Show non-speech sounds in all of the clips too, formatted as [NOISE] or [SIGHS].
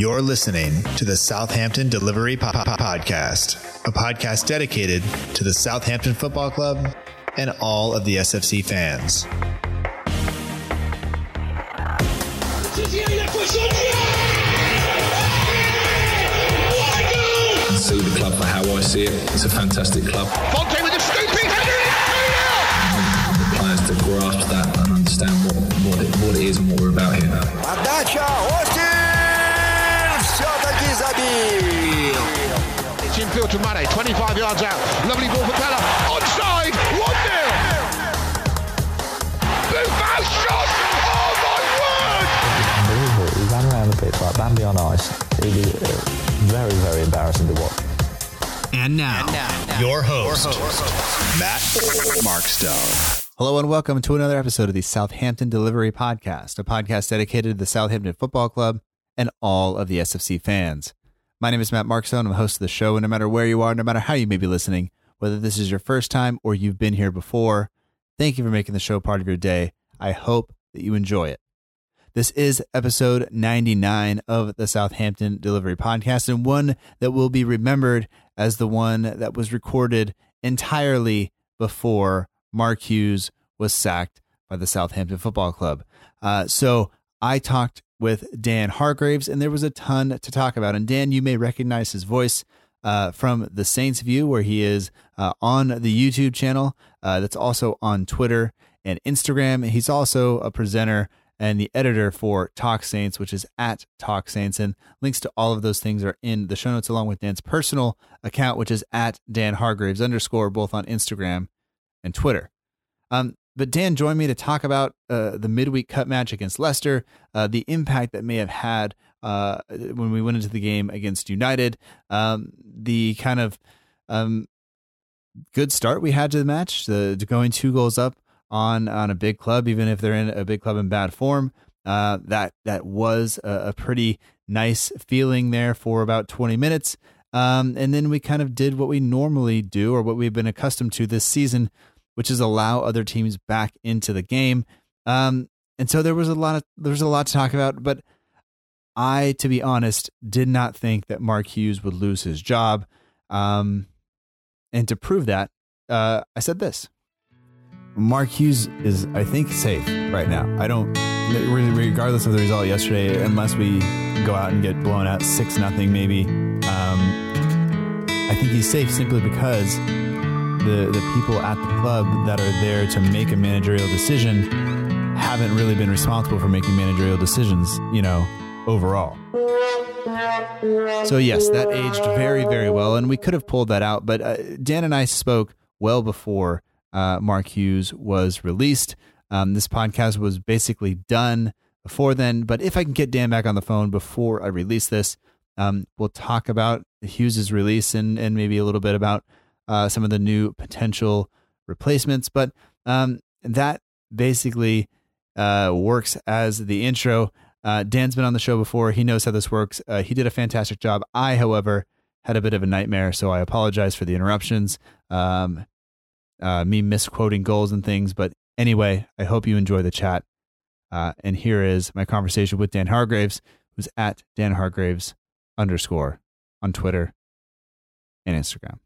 You're listening to the Southampton Delivery po- po- Podcast, a podcast dedicated to the Southampton Football Club and all of the SFC fans. see the club for how I see it. It's a fantastic club. It's infield to Mane, 25 yards out. Lovely ball for Pellè. Onside, 1 0. Buffon shot! Oh my word! unbelievable. He ran around the pitch like Bambi on ice. It was uh, very, very embarrassing to watch. And now, and now your host, Matt Markstone. Hello and welcome to another episode of the Southampton Delivery Podcast, a podcast dedicated to the Southampton Football Club and all of the SFC fans. My name is Matt Markstone. I'm the host of the show, and no matter where you are, no matter how you may be listening, whether this is your first time or you've been here before, thank you for making the show part of your day. I hope that you enjoy it. This is episode 99 of the Southampton Delivery Podcast, and one that will be remembered as the one that was recorded entirely before Mark Hughes was sacked by the Southampton Football Club. Uh, so I talked with Dan Hargraves, and there was a ton to talk about. And Dan, you may recognize his voice uh, from the Saints View, where he is uh, on the YouTube channel. Uh, that's also on Twitter and Instagram. He's also a presenter and the editor for Talk Saints, which is at Talk Saints. And links to all of those things are in the show notes, along with Dan's personal account, which is at Dan Hargraves underscore, both on Instagram and Twitter. Um, but Dan joined me to talk about uh, the midweek cut match against Leicester, uh, the impact that may have had uh, when we went into the game against United, um, the kind of um, good start we had to the match, the, the going two goals up on on a big club, even if they're in a big club in bad form. Uh, that that was a, a, pretty nice feeling there for about 20 minutes. Um, and then we kind of did what we normally do or what we've been accustomed to this season, which is allow other teams back into the game. Um, and so there was a lot of there was a lot to talk about, but I, to be honest, did not think that Mark Hughes would lose his job. Um, and to prove that, uh, I said this. Mark Hughes is, I think, safe right now. I don't, regardless of the result yesterday, unless we go out and get blown out six nothing, maybe. Um, I think he's safe simply because the the people at the club that are there to make a managerial decision haven't really been responsible for making managerial decisions. You know, overall. So yes, that aged very, very well, and we could have pulled that out. But uh, Dan and I spoke well before uh, Mark Hughes was released. Um, this podcast was basically done before then. But if I can get Dan back on the phone before I release this, um, we'll talk about Hughes's release and and maybe a little bit about uh, some of the new potential replacements. But um, that basically uh, works as the intro. Uh, Dan's been on the show before. He knows how this works. Uh, he did a fantastic job. I, however, had a bit of a nightmare, so I apologize for the interruptions, um, uh, me misquoting goals and things. But anyway, I hope you enjoy the chat. Uh, and here is my conversation with Dan Hargraves, who's at Dan Hargraves underscore on Twitter and Instagram.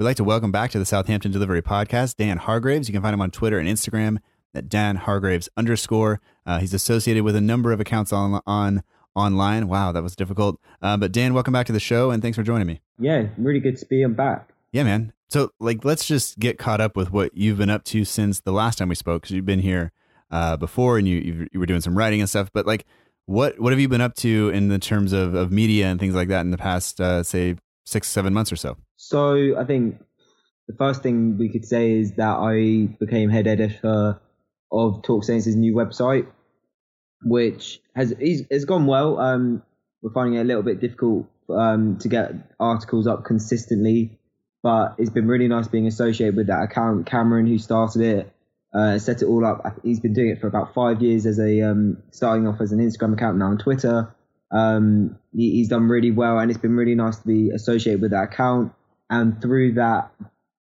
We'd like to welcome back to the Southampton Delivery Podcast Dan Hargraves. You can find him on Twitter and Instagram at Dan Hargraves underscore. Uh, he's associated with a number of accounts on, on online. Wow, that was difficult. Uh, but Dan, welcome back to the show, and thanks for joining me. Yeah, really good to be back. Yeah, man. So, like, let's just get caught up with what you've been up to since the last time we spoke, because you've been here uh, before, and you you were doing some writing and stuff. But like, what what have you been up to in the terms of of media and things like that in the past, uh, say, six seven months or so? So I think the first thing we could say is that I became head editor of Talk Saints' new website, which has has gone well. Um, we're finding it a little bit difficult um, to get articles up consistently, but it's been really nice being associated with that account. Cameron, who started it, uh, set it all up. He's been doing it for about five years as a um, starting off as an Instagram account now on Twitter. Um, he, he's done really well, and it's been really nice to be associated with that account and through that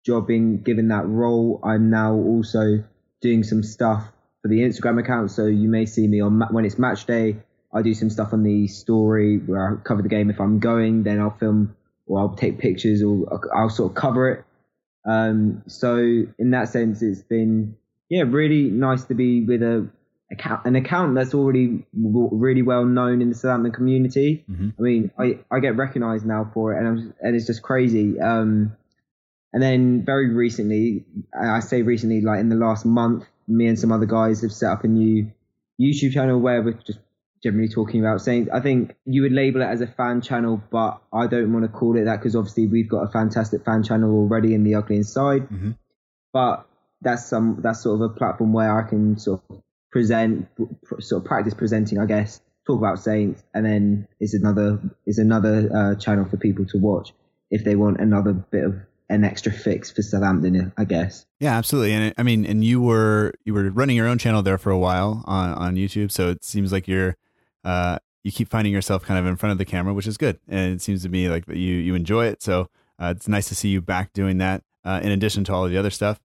job being given that role, I'm now also doing some stuff for the Instagram account. So you may see me on when it's match day. I do some stuff on the story where I cover the game. If I'm going, then I'll film or I'll take pictures or I'll sort of cover it. Um, so in that sense, it's been yeah really nice to be with a account, an account that's already really well known in the Southampton community. Mm-hmm. I mean, I, I get recognised now for it, and I'm, and it's just crazy. Um, and then very recently, I say recently, like in the last month, me and some other guys have set up a new YouTube channel where we're just generally talking about saying I think you would label it as a fan channel, but I don't want to call it that because obviously we've got a fantastic fan channel already in the ugly inside. Mm-hmm. But that's some that's sort of a platform where I can sort of present, sort of practice presenting, I guess, talk about Saints, and then it's another is another uh, channel for people to watch if they want another bit of an extra fix for Southampton, I guess. Yeah, absolutely. And I mean, and you were you were running your own channel there for a while on on YouTube, so it seems like you're uh, you keep finding yourself kind of in front of the camera, which is good, and it seems to me like that you you enjoy it. So uh, it's nice to see you back doing that. Uh, in addition to all of the other stuff,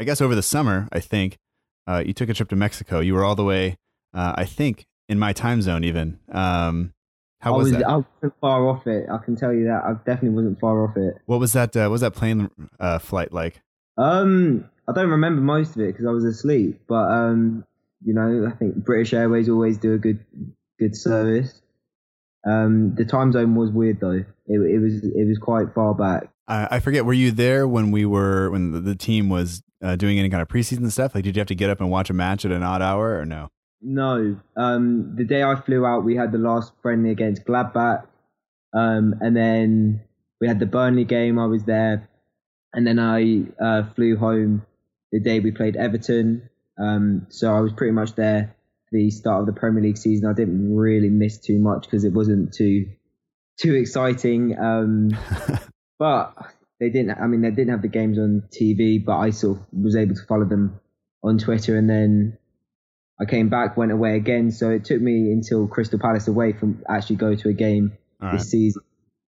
I guess over the summer, I think uh, you took a trip to Mexico. You were all the way, uh, I think, in my time zone even. Um, how was, was, that? I wasn't far off it. I can tell you that. I definitely wasn't far off it. What was that? Uh, what was that plane uh, flight like? Um, I don't remember most of it because I was asleep. But um, you know, I think British Airways always do a good good service. Um, the time zone was weird though. It, it was it was quite far back. I, I forget. Were you there when we were when the, the team was uh, doing any kind of preseason stuff? Like, did you have to get up and watch a match at an odd hour or no? No. Um, the day I flew out, we had the last friendly against Gladbach. Um, and then we had the Burnley game. I was there. And then I uh, flew home the day we played Everton. Um, so I was pretty much there the start of the Premier League season. I didn't really miss too much because it wasn't too too exciting. Um, [LAUGHS] but they didn't. I mean, they didn't have the games on TV, but I sort of was able to follow them on Twitter, and then I came back, went away again. So it took me until Crystal Palace away from actually go to a game all this right. season,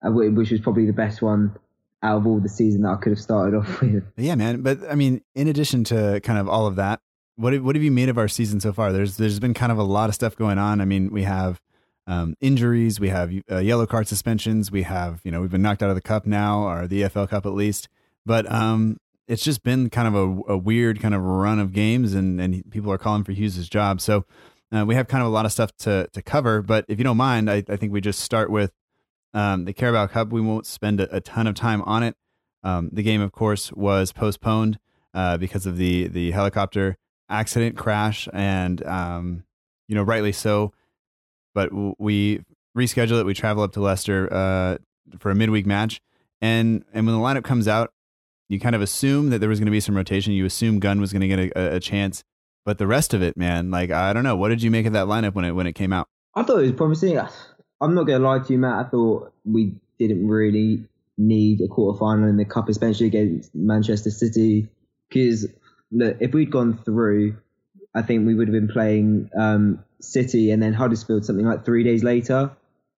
uh, which was probably the best one out of all the season that I could have started off [LAUGHS] with. Yeah, man. But I mean, in addition to kind of all of that, what have, what have you made of our season so far? There's there's been kind of a lot of stuff going on. I mean, we have um, injuries, we have uh, yellow card suspensions, we have you know we've been knocked out of the cup now, or the EFL Cup at least. But um, it's just been kind of a, a, weird kind of run of games, and and people are calling for Hughes's job. So uh, we have kind of a lot of stuff to to cover. But if you don't mind, I, I think we just start with um, the Carabao Cup. We won't spend a, a ton of time on it. Um, the game, of course, was postponed uh, because of the the helicopter accident crash, and um, you know, rightly so. But we reschedule it. We travel up to Leicester uh, for a midweek match, and and when the lineup comes out, you kind of assume that there was going to be some rotation. You assume Gunn was going to get a, a, chance, but the rest of it, man, like I don't know. What did you make of that lineup when it when it came out? I thought it was promising. I'm not going to lie to you, Matt. I thought we didn't really need a quarter final in the cup, especially against Manchester City, because look, if we'd gone through, I think we would have been playing um, City and then Huddersfield something like three days later,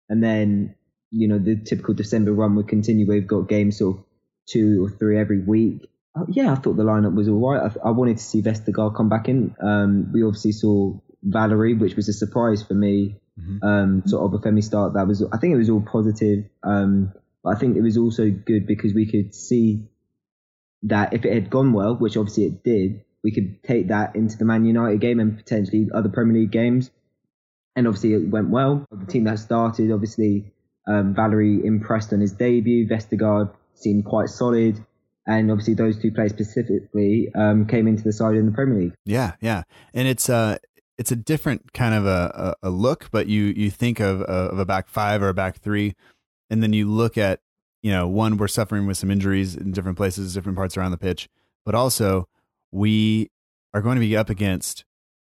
and then you know the typical December run would continue. We've got games sort of two or three every week. Uh, yeah, I thought the lineup was all right. I, I wanted to see Vestergaard come back in. Um, we obviously saw Valery, which was a surprise for me. Mm-hmm. Um, sort of Obafemi start that was. I think it was all positive. Um, but I think it was also good because we could see that if it had gone well, which obviously it did, we could take that into the Man United game and potentially other Premier League games. And obviously it went well. The team that started, obviously, um, Valery impressed on his debut. Vestergaard seemed quite solid. And obviously those two players specifically um, came into the side in the Premier League. Yeah, yeah. And it's uh it's a different kind of a, a, a look, but you you think of, of a back five or a back three, and then you look at you know, one, we're suffering with some injuries in different places, different parts around the pitch, but also we are going to be up against,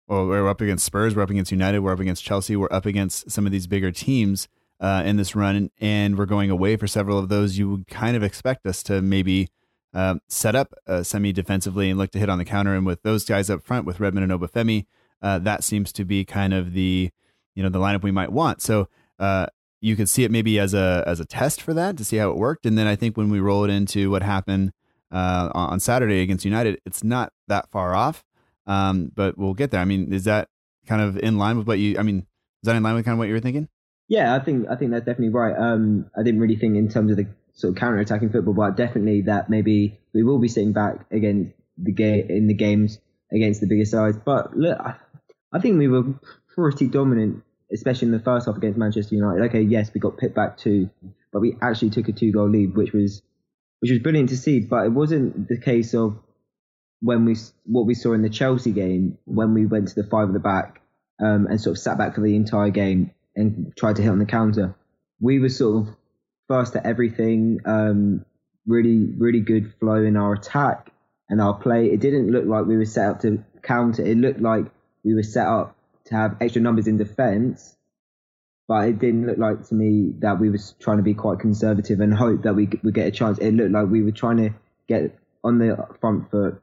well, we're up against Spurs, we're up against United, we're up against Chelsea, we're up against some of these bigger teams uh, in this run, and we're going away for several of those. You would kind of expect us to maybe uh, set up uh, semi defensively and look to hit on the counter. And with those guys up front, with Redmond and Obafemi, uh, that seems to be kind of the you know the lineup we might want. So uh, you could see it maybe as a as a test for that to see how it worked. And then I think when we roll it into what happened uh, on Saturday against United, it's not that far off. Um, but we'll get there. I mean, is that kind of in line with what you? I mean, is that in line with kind of what you were thinking? Yeah, I think I think that's definitely right. Um, I didn't really think in terms of the sort of counter-attacking football, but definitely that maybe we will be sitting back against the game in the games against the bigger sides. But look, I, I think we were pretty dominant, especially in the first half against Manchester United. Okay, yes, we got picked back two, but we actually took a two-goal lead, which was which was brilliant to see. But it wasn't the case of when we what we saw in the Chelsea game when we went to the five at the back um, and sort of sat back for the entire game and tried to hit on the counter. We were sort of first at everything, um, really really good flow in our attack and our play. It didn't look like we were set up to counter. It looked like we were set up to have extra numbers in defence. But it didn't look like to me that we was trying to be quite conservative and hope that we would get a chance. It looked like we were trying to get on the front foot,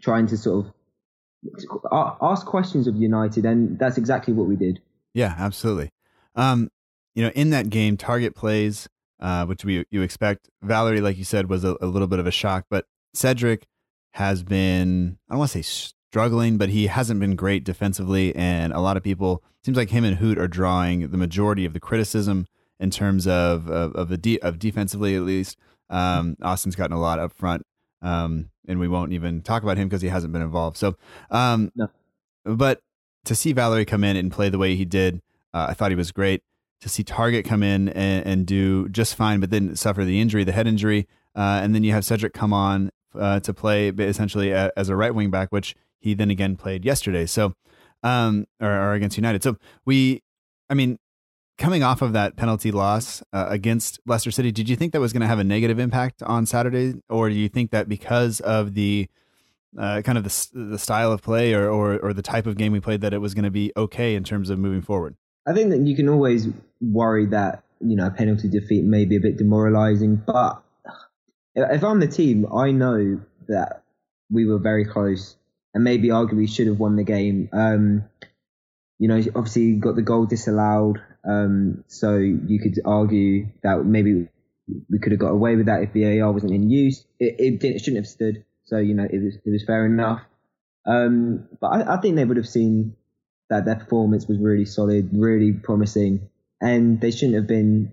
trying to sort of ask questions of United, and that's exactly what we did. Yeah, absolutely. Um, you know, in that game, Targett plays, uh, which we you expect. Valery, like you said, was a, a little bit of a shock, but Cedric has been I don't want to say struggling, but he hasn't been great defensively. And a lot of people seems like him and Hoedt are drawing the majority of the criticism in terms of of, of the de- of defensively at least. Um, Austin's gotten a lot up front, um, and we won't even talk about him because he hasn't been involved. So, um, no. but to see Valery come in and play the way he did, uh, I thought he was great. To see Targett come in and, and, do just fine, but then suffer the injury, the head injury, uh, and then you have Cedric come on uh, to play essentially as a right wing back, which he then again played yesterday. So, um, or, or against United. So we, I mean, coming off of that penalty loss uh, against Leicester City, did you think that was going to have a negative impact on Saturday, or do you think that because of the uh, kind of the the style of play or, or or the type of game we played, that it was going to be okay in terms of moving forward? I think that you can always worry that you know a penalty defeat may be a bit demoralising, but if I'm the team, I know that we were very close and maybe arguably should have won the game. Um, you know, obviously got the goal disallowed, um, so you could argue that maybe we could have got away with that if the VAR wasn't in use. It, it, didn't, it shouldn't have stood, so you know it was it was fair enough. Um, but I, I think they would have seen that their performance was really solid, really promising, and they shouldn't have been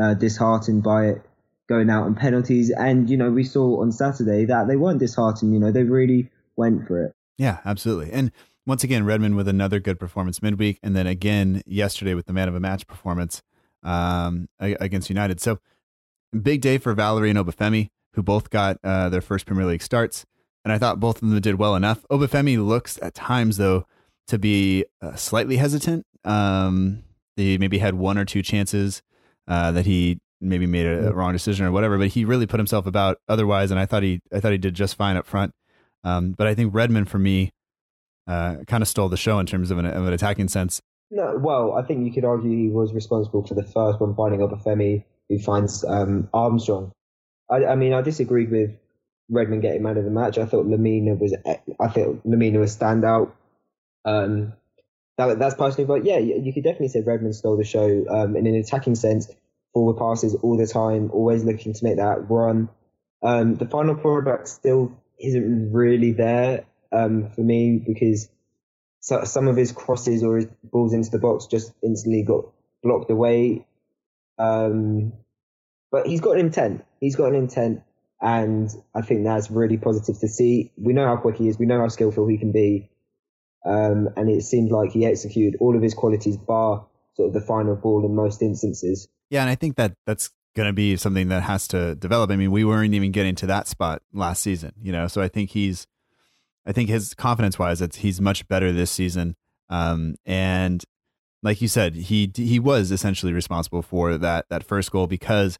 uh, disheartened by it going out on penalties. And you know, we saw on Saturday that they weren't disheartened. You know, they really went for it. Yeah, absolutely. And once again, Redmond with another good performance midweek, and then again yesterday with the man of a match performance um, against United. So big day for Valery and Obafemi, who both got uh, their first Premier League starts, and I thought both of them did well enough. Obafemi looks at times though to be uh, slightly hesitant. Um, he maybe had one or two chances uh, that he maybe made a, wrong decision or whatever, but he really put himself about otherwise, and I thought he I thought he did just fine up front. Um, but I think Redmond for me uh, kind of stole the show in terms of an, of an, attacking sense. No, well, I think you could argue he was responsible for the first one, finding Obafemi, who finds um, Armstrong. I, I, mean, I disagreed with Redmond getting man of the match. I thought Lemina was, I thought Lemina was standout. Um, that, that's personally, but yeah, you, could definitely say Redmond stole the show um, in an attacking sense. Forward passes all the time, always looking to make that run. Um, the final product still isn't really there um, for me because so, some of his crosses or his balls into the box just instantly got blocked away. Um, but he's got an intent. He's got an intent, and I think that's really positive to see. We know how quick he is. We know how skillful he can be, um, and it seemed like he executed all of his qualities, bar sort of the final ball in most instances. Yeah, and I think that that's going to be something that has to develop. I mean, we weren't even getting to that spot last season, you know. So I think he's, I think his confidence wise, it's he's much better this season. Um, and like you said, he he was essentially responsible for that that first goal because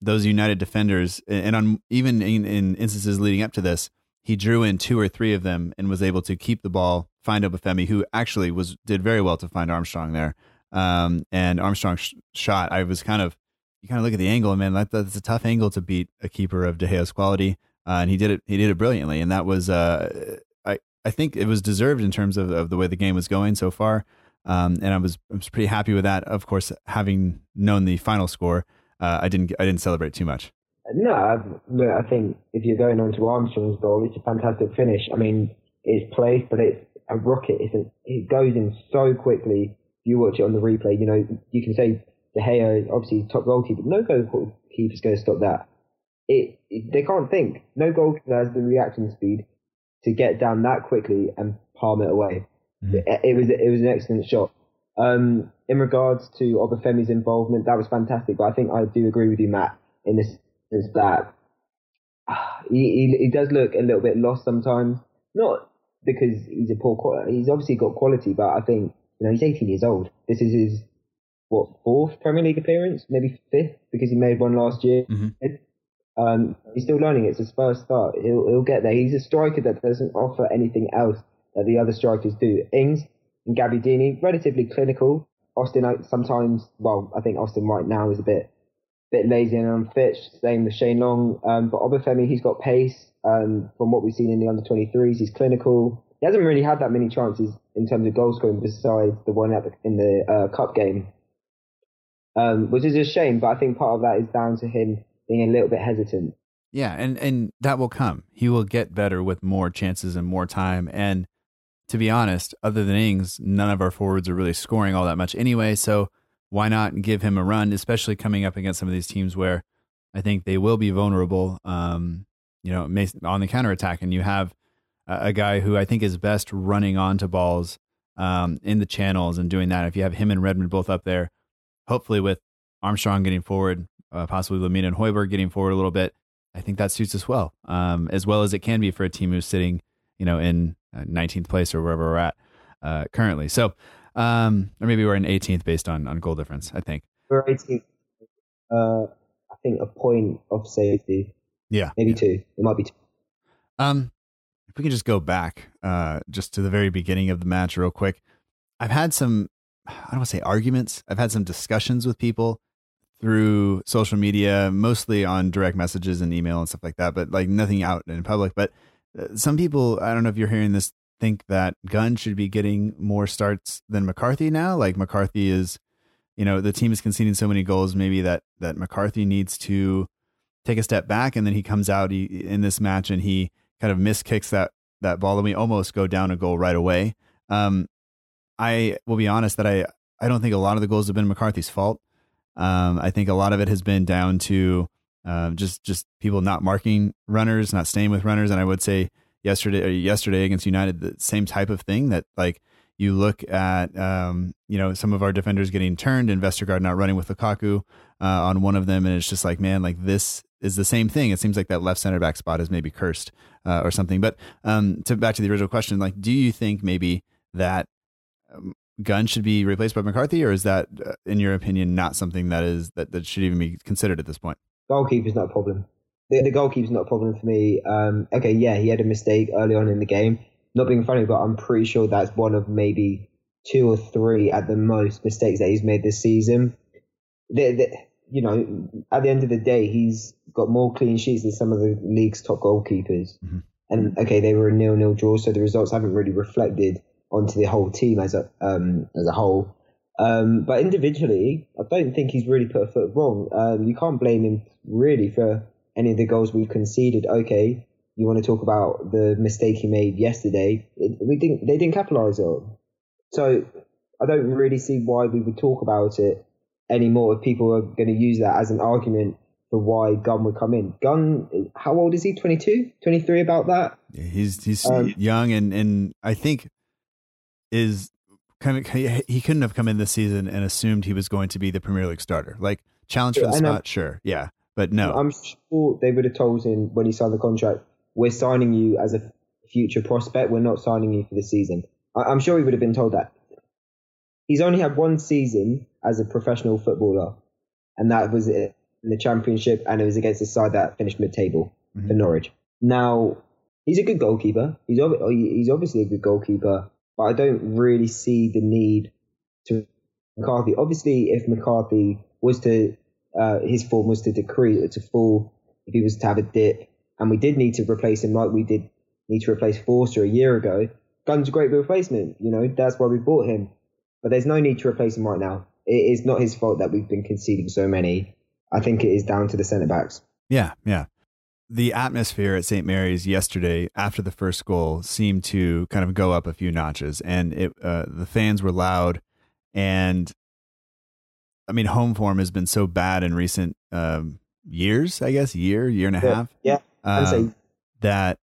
those United defenders, and on even in, in instances leading up to this, he drew in two or three of them and was able to keep the ball, find Obafemi, who actually was did very well to find Armstrong there. Um, and Armstrong sh- shot, I was kind of you kind of look at the angle, and man, that, that's a tough angle to beat a keeper of De Gea's quality, uh, and he did it. He did it brilliantly, and that was uh, I I think it was deserved in terms of, of the way the game was going so far. Um, and I was I was pretty happy with that. Of course, having known the final score, uh, I didn't I didn't celebrate too much. No, I, I think if you're going on to Armstrong's goal, it's a fantastic finish. I mean, its placed, but it's a rocket. It's a, it goes in so quickly. You watch it on the replay, you know you can say De Gea obviously top goalkeeper. No goalkeeper's going to stop that. It, it they can't think. No goalkeeper has the reaction speed to get down that quickly and palm it away. Mm-hmm. It, it, was it was an excellent shot. Um, in regards to Obafemi's involvement, that was fantastic. But I think I do agree with you, Matt, in this sense that uh, he, he, he does look a little bit lost sometimes. Not because he's a poor quality. He's obviously got quality, but I think you know he's 18 years old. This is his what fourth Premier League appearance, maybe fifth because he made one last year. Mm-hmm. Um, he's still learning. It's his first start. He'll, he'll get there. He's a striker that doesn't offer anything else that the other strikers do. Ings and Gabbiadini, relatively clinical. Austin sometimes, well, I think Austin right now is a bit bit lazy and unfit. Same with Shane Long. Um, but Obafemi, he's got pace. Um, from what we've seen in the under 23s, he's clinical. He hasn't really had that many chances in terms of goal scoring besides the one the, in the uh, cup game, um, which is a shame. But I think part of that is down to him being a little bit hesitant. Yeah, and and that will come. He will get better with more chances and more time. And to be honest, other than Ings, none of our forwards are really scoring all that much anyway. So why not give him a run, especially coming up against some of these teams where I think they will be vulnerable. Um, you know, on the counter attack, and you have a, a guy who I think is best running onto balls um, in the channels and doing that. If you have him and Redmond both up there, hopefully with Armstrong getting forward, uh, possibly Lemina and Højbjerg getting forward a little bit, I think that suits us well, um, as well as it can be for a team who's sitting, you know, in 19th uh, place or wherever we're at uh, currently. So, um, or maybe we're in 18th based on on goal difference. I think we're 18th. Uh, I think a point of safety. Yeah, maybe yeah. two. It might be two. Um, if we can just go back, uh, just to the very beginning of the match, real quick. I've had some, I don't want to say arguments. I've had some discussions with people through social media, mostly on direct messages and email and stuff like that, but like nothing out in public. But uh, some people, I don't know if you're hearing this, think that Gunn should be getting more starts than McCarthy now. Like McCarthy is, you know, the team is conceding so many goals, maybe that that McCarthy needs to take a step back, and then he comes out he, in this match and he kind of miskicks that that ball, and we almost go down a goal right away. Um, I will be honest that I I don't think a lot of the goals have been McCarthy's fault. Um, I think a lot of it has been down to uh, just just people not marking runners, not staying with runners, and I would say yesterday yesterday against United the same type of thing that like you look at um, you know some of our defenders getting turned and Vestergaard not running with Lukaku uh, on one of them, and it's just like man, like this is the same thing. It seems like that left center back spot is maybe cursed uh, or something. But um, to back to the original question, like, do you think maybe that um, Gunn should be replaced by McCarthy, or is that, uh, in your opinion, not something that is that, that should even be considered at this point? Goalkeeper's not a problem. The, the goalkeeper's not a problem for me. Um, okay, yeah, he had a mistake early on in the game. Not being funny, but I'm pretty sure that's one of maybe two or three at the most mistakes that he's made this season. The, the, you know, at the end of the day, he's got more clean sheets than some of the league's top goalkeepers. Mm-hmm. And okay, they were a nil-nil draw, so the results haven't really reflected onto the whole team as a um, as a whole. Um, but individually, I don't think he's really put a foot wrong. Um, you can't blame him really for any of the goals we've conceded. Okay, you want to talk about the mistake he made yesterday? It, we didn't. They didn't capitalise on. So I don't really see why we would talk about it anymore if people are going to use that as an argument for why Gunn would come in. Gunn, how old is he? 22, 23 about that? Yeah, he's he's um, young and and I think is kind of he couldn't have come in this season and assumed he was going to be the Premier League starter. Like challenge for the spot, sure, yeah, but no. I'm sure they would have told him when he signed the contract, "We're signing you as a future prospect. We're not signing you for the season." I, am sure he would have been told that. He's only had one season as a professional footballer, and that was it in the Championship, and it was against the side that finished mid-table mm-hmm. for Norwich. Now he's a good goalkeeper. He's he's obviously a good goalkeeper but I don't really see the need to McCarthy. Obviously, if McCarthy was to uh, his form was to decrease to fall, if he was to have a dip, and we did need to replace him like we did need to replace Forster a year ago, Gunn's a great replacement. You know that's why we bought him. But there's no need to replace him right now. It is not his fault that we've been conceding so many. I think it is down to the centre backs. Yeah, yeah. The atmosphere at St. Mary's yesterday after the first goal seemed to kind of go up a few notches, and it uh, the fans were loud, and I mean, home form has been so bad in recent um, years, I guess, year, year and a Yeah, half, yeah. Um, that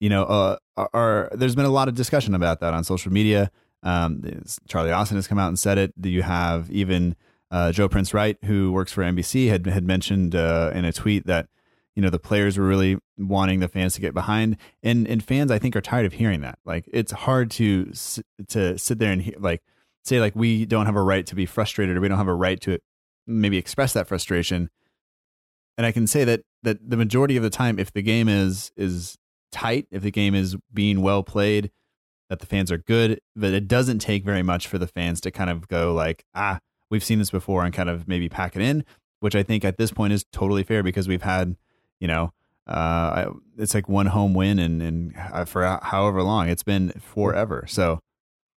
you know, uh, are, are there's been a lot of discussion about that on social media. Um, Charlie Austin has come out and said it. Do you have even uh, Joe Prince Wright, who works for NBC, had had mentioned uh, in a tweet that you know the players were really wanting the fans to get behind, and and fans I think are tired of hearing that. Like it's hard to to sit there and hear, like say like we don't have a right to be frustrated or we don't have a right to maybe express that frustration. And I can say that that the majority of the time, if the game is is tight, if the game is being well played, that the fans are good, that it doesn't take very much for the fans to kind of go like, ah, we've seen this before and kind of maybe pack it in, which I think at this point is totally fair because we've had, you know, uh, I- it's like one home win and and uh, for however long it's been forever. So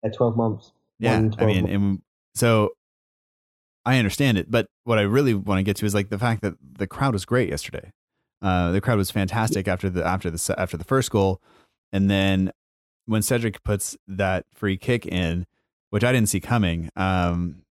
at 12 months. yeah, One, I mean, months. and so I understand it, but what I really want to get to is like the fact that the crowd was great yesterday. Uh, the crowd was fantastic after the after the after the first goal, and then when Cedric puts that free kick in, which I didn't see coming, um,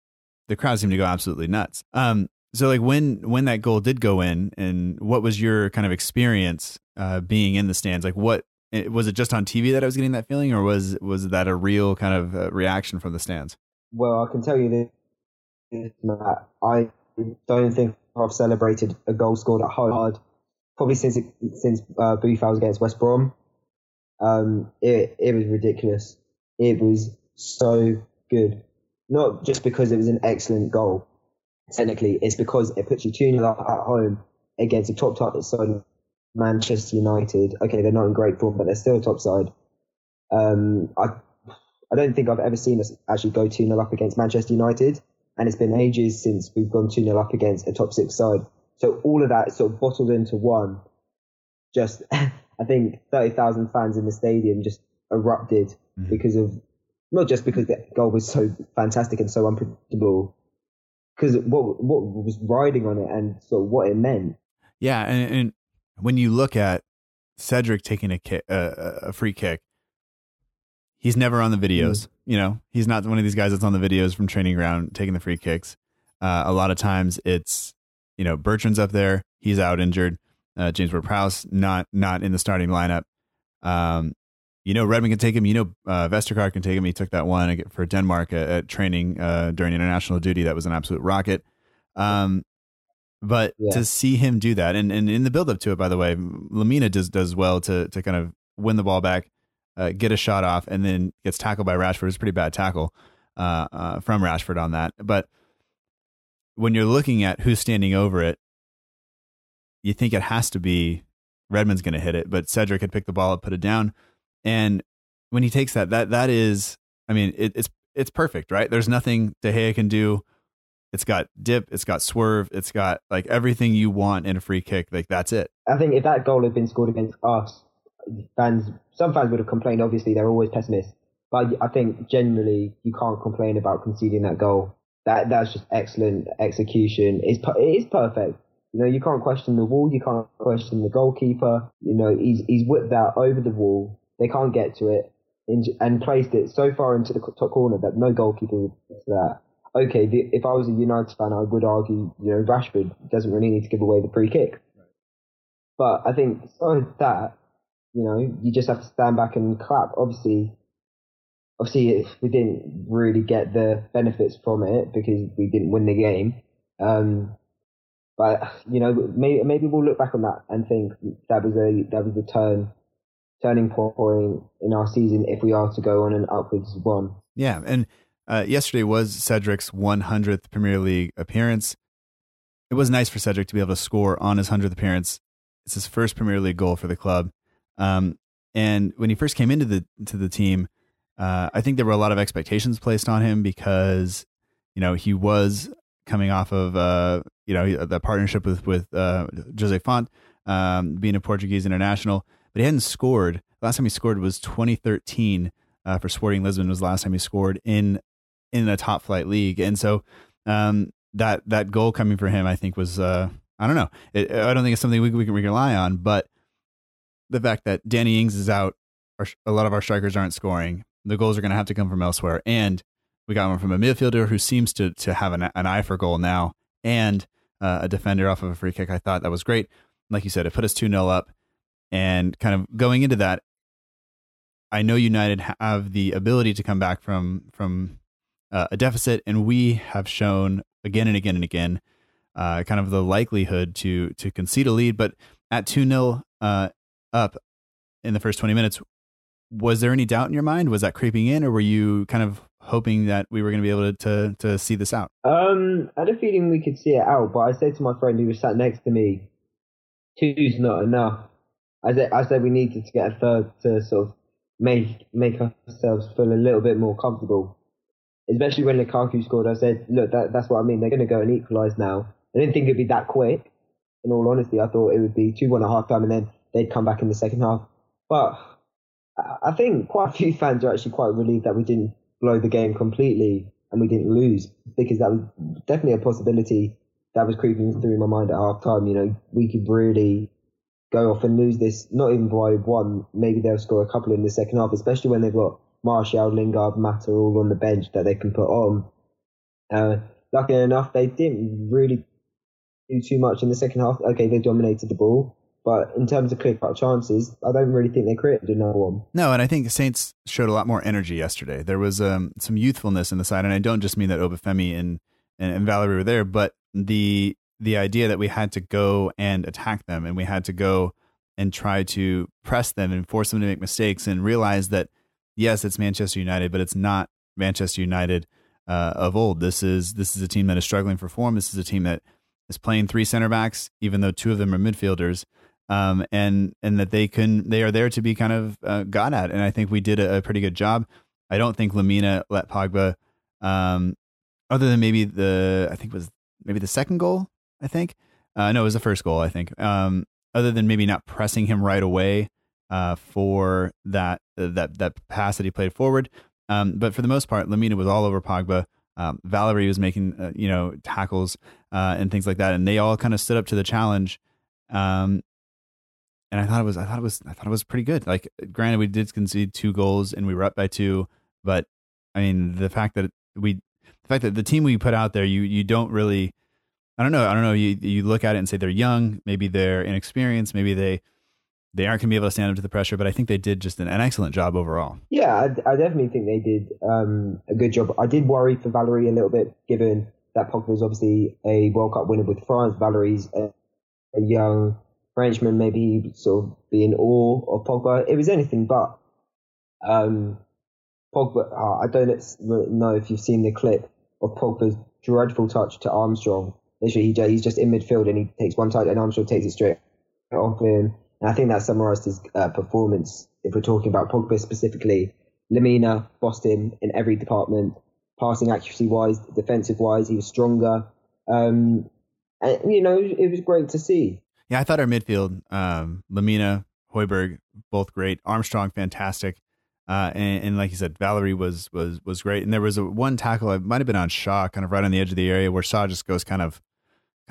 the crowd seemed to go absolutely nuts. Um, so like when when that goal did go in, and what was your kind of experience uh, being in the stands? Like what was it just on TV that I was getting that feeling, or was was that a real kind of uh, reaction from the stands? Well, I can tell you this, Matt. I don't think I've celebrated a goal scored at home hard probably since it, since uh, Boufal's against West Brom. Um, it it was ridiculous. It was so good. Not just because it was an excellent goal. Technically, it's because it puts you 2 0 up at home against a top top side, Manchester United. Okay, they're not in great form, but they're still a top side. Um, I I don't think I've ever seen us actually go 2 0 up against Manchester United. And it's been ages since we've gone 2 0 up against a top six side. So all of that sort of bottled into one. Just, [LAUGHS] I think 30,000 fans in the stadium just erupted Mhm. because of, not just because the goal was so fantastic and so unpredictable, because what, what was riding on it and sort of what it meant. Yeah, and, and when you look at Cedric taking a kick, uh, a free kick, he's never on the videos. You know, he's not one of these guys that's on the videos from training ground taking the free kicks. Uh, a lot of times it's you know Bertrand's up there, he's out injured. Uh, James Ward-Prowse not not in the starting lineup. Um, you know Redmond can take him. You know uh, Vestergaard can take him. He took that one for Denmark at, at training uh, during international duty. That was an absolute rocket. Um, but Yeah. to see him do that, and, and in the build up to it, by the way, Lemina does does well to to kind of win the ball back, uh, get a shot off, and then gets tackled by Rashford. It's a pretty bad tackle uh, uh, from Rashford on that. But when you're looking at who's standing over it, you think it has to be Redmond's going to hit it, but Cedric had picked the ball up, put it down, and when he takes that, that that is, I mean, it, it's it's perfect, right? There's nothing De Gea can do. It's got dip, it's got swerve, it's got like everything you want in a free kick. Like that's it. I think if that goal had been scored against us, fans, some fans would have complained. Obviously, they're always pessimists, but I think generally you can't complain about conceding that goal. That that's just excellent execution. It's it is perfect. You know, you can't question the wall. You can't question the goalkeeper. You know, he's he's whipped that over the wall. They can't get to it and placed it so far into the top corner that no goalkeeper would get to that. Okay, the, if I was a United fan, I would argue, you know, Rashford doesn't really need to give away the free kick. But I think besides that, you know, you just have to stand back and clap. Obviously, obviously we didn't really get the benefits from it because we didn't win the game. Um, but you know, maybe maybe we'll look back on that and think that was a that was the turn turning point in our season if we are to go on an upwards one. Yeah, and uh, yesterday was Cedric's 100th Premier League appearance. It was nice for Cedric to be able to score on his 100th appearance. It's his first Premier League goal for the club. Um, and when he first came into the to the team, uh, I think there were a lot of expectations placed on him because you know he was coming off of uh, you know the partnership with with uh, Jose Fonte, um, being a Portuguese international, but he hadn't scored. Last time he scored was 2013 uh, for Sporting Lisbon. Was the last time he scored in in a top flight league, and so um, that that goal coming for him, I think, was uh, I don't know. It, I don't think it's something we, we can rely on, but the fact that Danny Ings is out, our, a lot of our strikers aren't scoring. The goals are going to have to come from elsewhere, and we got one from a midfielder who seems to to have an, an eye for goal now, and uh, a defender off of a free kick. I thought that was great. Like you said, it put us two 0 up, and kind of going into that, I know United have the ability to come back from from uh, a deficit, and we have shown again and again and again uh, kind of the likelihood to to concede a lead. But at two 0 uh, up in the first twenty minutes, was there any doubt in your mind? Was that creeping in, or were you kind of hoping that we were going to be able to, to to see this out? Um, I had a feeling we could see it out, but I said to my friend who was sat next to me, two's not enough. I said I said we needed to get a third to sort of make make ourselves feel a little bit more comfortable. Especially when Lukaku scored, I said, look, that, that's what I mean. They're going to go and equalise now. I didn't think it'd be that quick. In all honesty, I thought it would be two one at half time and then they'd come back in the second half. But I think quite a few fans are actually quite relieved that we didn't blow the game completely and we didn't lose because that was definitely a possibility that was creeping through my mind at half time. You know, we could really go off and lose this, not even by one. Maybe they'll score a couple in the second half, especially when they've got Martial, Lingard, Mata all on the bench that they can put on. Uh, luckily enough, they didn't really do too much in the second half. Okay, they dominated the ball. But in terms of clear cut chances, I don't really think they created another one. No, and I think Saints showed a lot more energy yesterday. There was um, some youthfulness in the side, and I don't just mean that Obafemi and, and, and Valery were there, but the the idea that we had to go and attack them and we had to go and try to press them and force them to make mistakes and realize that yes, it's Manchester United, but it's not Manchester United uh, of old. This is this is a team that is struggling for form. This is a team that is playing three center backs, even though two of them are midfielders, um, and and that they can they are there to be kind of uh, got at. And I think we did a, a, pretty good job. I don't think Lemina let Pogba, um, other than maybe the I think was maybe the second goal I think. Uh, no, it was the first goal, I think. Um, other than maybe not pressing him right away uh, for that uh, that that pass that he played forward. Um, but for the most part, Lemina was all over Pogba. Um, Valery was making uh, you know tackles uh, and things like that, and they all kind of stood up to the challenge. Um, and I thought it was I thought it was I thought it was pretty good. Like, granted, we did concede two goals and we were up by two, but I mean the fact that we the fact that the team we put out there, you you don't really I don't know. I don't know. You you look at it and say they're young, maybe they're inexperienced, maybe they they aren't going to be able to stand up to the pressure. But I think they did just an, an excellent job overall. Yeah, I, I definitely think they did um, a good job. I did worry for Valery a little bit, given that Pogba was obviously a World Cup winner with France. Valery's a, a young Frenchman, maybe sort of be in awe of Pogba. It was anything but. Um, Pogba, uh, I don't know if you've seen the clip of Pogba's dreadful touch to Armstrong literally he, he's just in midfield and he takes one touch and Armstrong takes it straight off him. And I think that summarised his uh, performance. If we're talking about Pogba specifically, Lamina bossed him in every department, passing accuracy wise, defensive wise, he was stronger. Um, and you know, it was great to see. Yeah, I thought our midfield, um, Lemina, Højbjerg, both great. Armstrong, fantastic. Uh, and, and, like you said, Valery was was was great. And there was a one tackle, it might have been on Shaw, kind of right on the edge of the area, where Shaw just goes kind of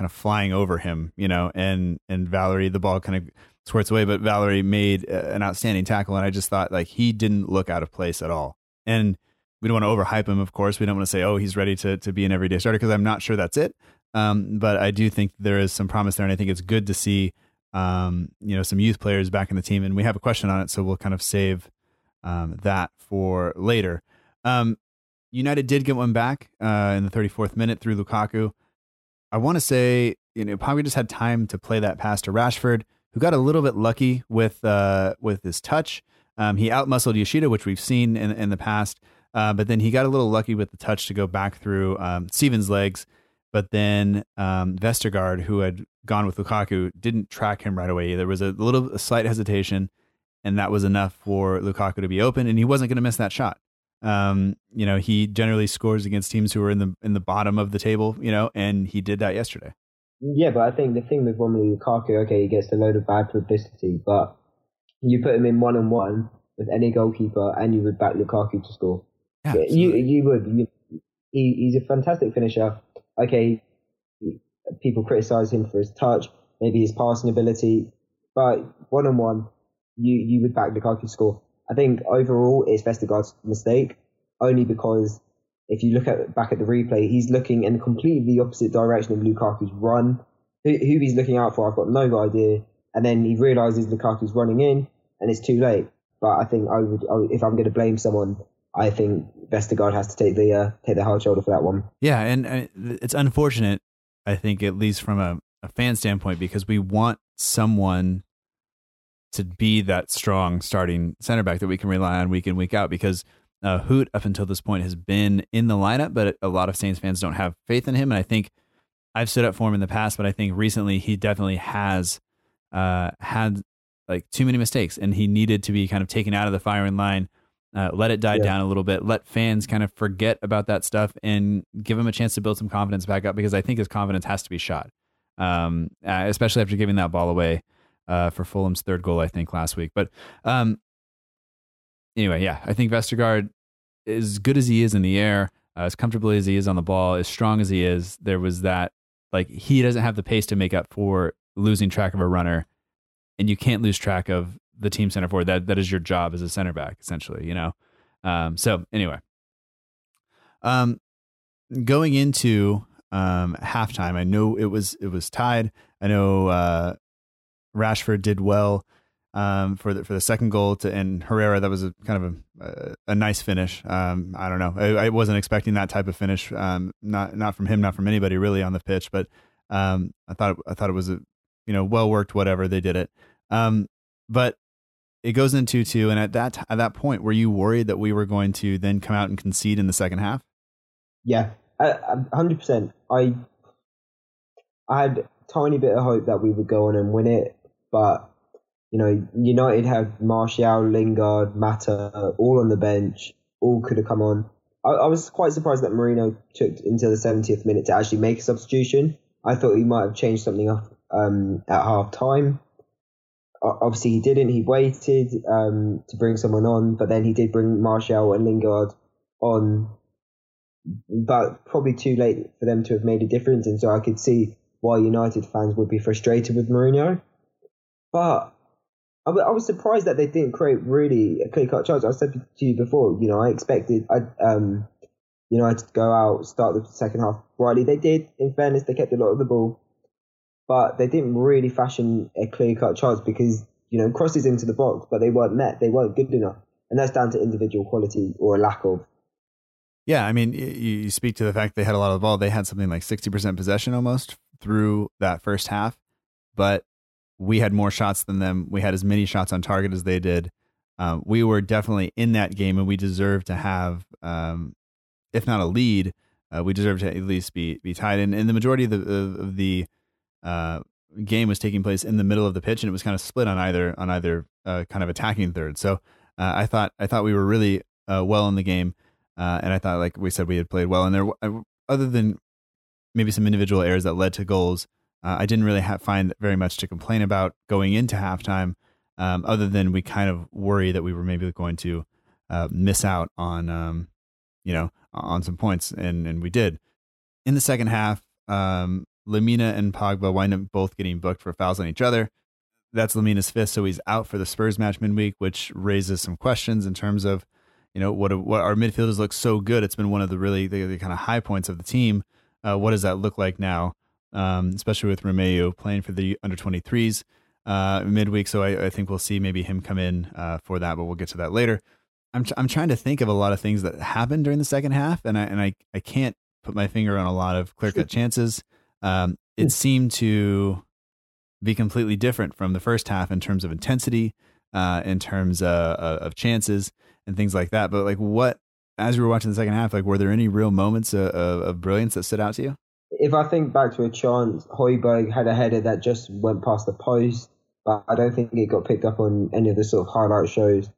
kind of flying over him, you know, and and Valery, the ball kind of squirts away, but Valery made an outstanding tackle, and I just thought like he didn't look out of place at all. And we don't want to overhype him, of course. We don't want to say, oh, he's ready to to be an everyday starter because I'm not sure that's it. Um, but I do think there is some promise there, and I think it's good to see, um, you know, some youth players back in the team. And we have a question on it, so we'll kind of save um, that for later. Um, United did get one back uh, in the 34th minute through Lukaku. I want to say, you know, probably just had time to play that pass to Rashford, who got a little bit lucky with uh, with his touch. Um, he outmuscled Yoshida, which we've seen in, in the past, uh, but then he got a little lucky with the touch to go back through um, Stephens' legs. But then um, Vestergaard, who had gone with Lukaku, didn't track him right away. There was a little a slight hesitation, and that was enough for Lukaku to be open, and he wasn't going to miss that shot. Um, you know, he generally scores against teams who are in the in the bottom of the table, you know, and he did that yesterday. Yeah, but I think the thing with Romelu Lukaku, okay, he gets a load of bad publicity, but you put him in one on one with any goalkeeper, and you would back Lukaku to score. Yeah, you you would. You, he, he's a fantastic finisher. Okay, people criticize him for his touch, maybe his passing ability, but one on one, you you would back Lukaku to score. I think overall it's Vestergaard's mistake, only because if you look at back at the replay, he's looking in completely the opposite direction of Lukaku's run. Who, who he's looking out for, I've got no idea. And then he realizes Lukaku's running in, and it's too late. But I think I would, I if I'm going to blame someone, I think Vestergaard has to take the uh, take the hard shoulder for that one. Yeah, and uh, it's unfortunate. I think at least from a, a fan standpoint, because we want someone to be that strong starting center back that we can rely on week in week out. Because uh, Hoedt up until this point has been in the lineup, but a lot of Saints fans don't have faith in him, and I think I've stood up for him in the past, but I think recently he definitely has uh, had like too many mistakes, and he needed to be kind of taken out of the firing line. Uh, let it die yeah. down a little bit. Let fans kind of forget about that stuff and give him a chance to build some confidence back up because I think his confidence has to be shot, um, uh, especially after giving that ball away uh, for Fulham's third goal, I think, last week. But um, anyway, yeah, I think Vestergaard, as good as he is in the air, uh, as comfortable as he is on the ball, as strong as he is, there was that like he doesn't have the pace to make up for losing track of a runner and you can't lose track of the team center forward. That that is your job as a center back, essentially. You know. Um, so anyway, um, going into um, halftime, I know it was it was tied. I know uh, Rashford did well um, for the for the second goal to and Herrera. That was a kind of a, a, nice finish. Um, I don't know. I, I, wasn't expecting that type of finish. Um, not not from him, not from anybody really on the pitch. But um, I thought I thought it was a you know well worked. Whatever they did it. Um, but it goes into two, and at that at that point, were you worried that we were going to then come out and concede in the second half? Yeah, hundred percent. I I had tiny bit of hope that we would go on and win it, but you know, United had Martial, Lingard, Mata all on the bench, all could have come on. I, I was quite surprised that Mourinho took until the 70th minute to actually make a substitution. I thought he might have changed something up um, at half time obviously he didn't. He waited um, to bring someone on, but then he did bring Martial and Lingard on, but probably too late for them to have made a difference. And so I could see why United fans would be frustrated with Mourinho. But I, was surprised that they didn't create really a clear cut chance. I said to you before, you know, I expected I um I'd go out, start the second half brightly. They did. In fairness, they kept a lot of the ball but they didn't really fashion a clear cut chance because you know crosses into the box, but they weren't met. They weren't good enough, and that's down to individual quality or a lack of. Yeah, I mean, you, you speak to the fact they had a lot of the ball. They had something like sixty percent possession almost through that first half, but we had more shots than them. We had as many shots on target as they did. Um, we were definitely in that game, and we deserved to have, um, if not a lead, uh, we deserved to at least be be tied. And, and the majority of the of, the uh, game was taking place in the middle of the pitch, and it was kind of split on either on either uh, kind of attacking third. So uh, I thought I thought we were really uh, well in the game, and I thought, like we said, we had played well. And there, other than maybe some individual errors that led to goals, uh, I didn't really have, find very much to complain about going into halftime. Um, other than we kind of worry that we were maybe going to miss out on, um, you know, on some points, and and we did. In the second half, um, Lemina and Pogba wind up both getting booked for fouls on each other. That's Lemina's fifth, so he's out for the Spurs match midweek, which raises some questions in terms of, you know, what what our midfielders look so good. It's been one of the really the, the kind of high points of the team. Uh, what does that look like now, um, especially with Romeu playing for the under 23s uh, midweek? So I, I, think we'll see maybe him come in uh, for that, but we'll get to that later. I'm I'm trying to think of a lot of things that happened during the second half, and I and I, I can't put my finger on a lot of clear cut chances. Um, it seemed to be completely different from the first half in terms of intensity, uh, in terms uh, of chances and things like that. But like, what as you were watching the second half, like, were there any real moments of, of, of brilliance that stood out to you? If I think back to a chance, Højbjerg had a header that just went past the post, but I don't think it got picked up on any of the sort of highlight shows.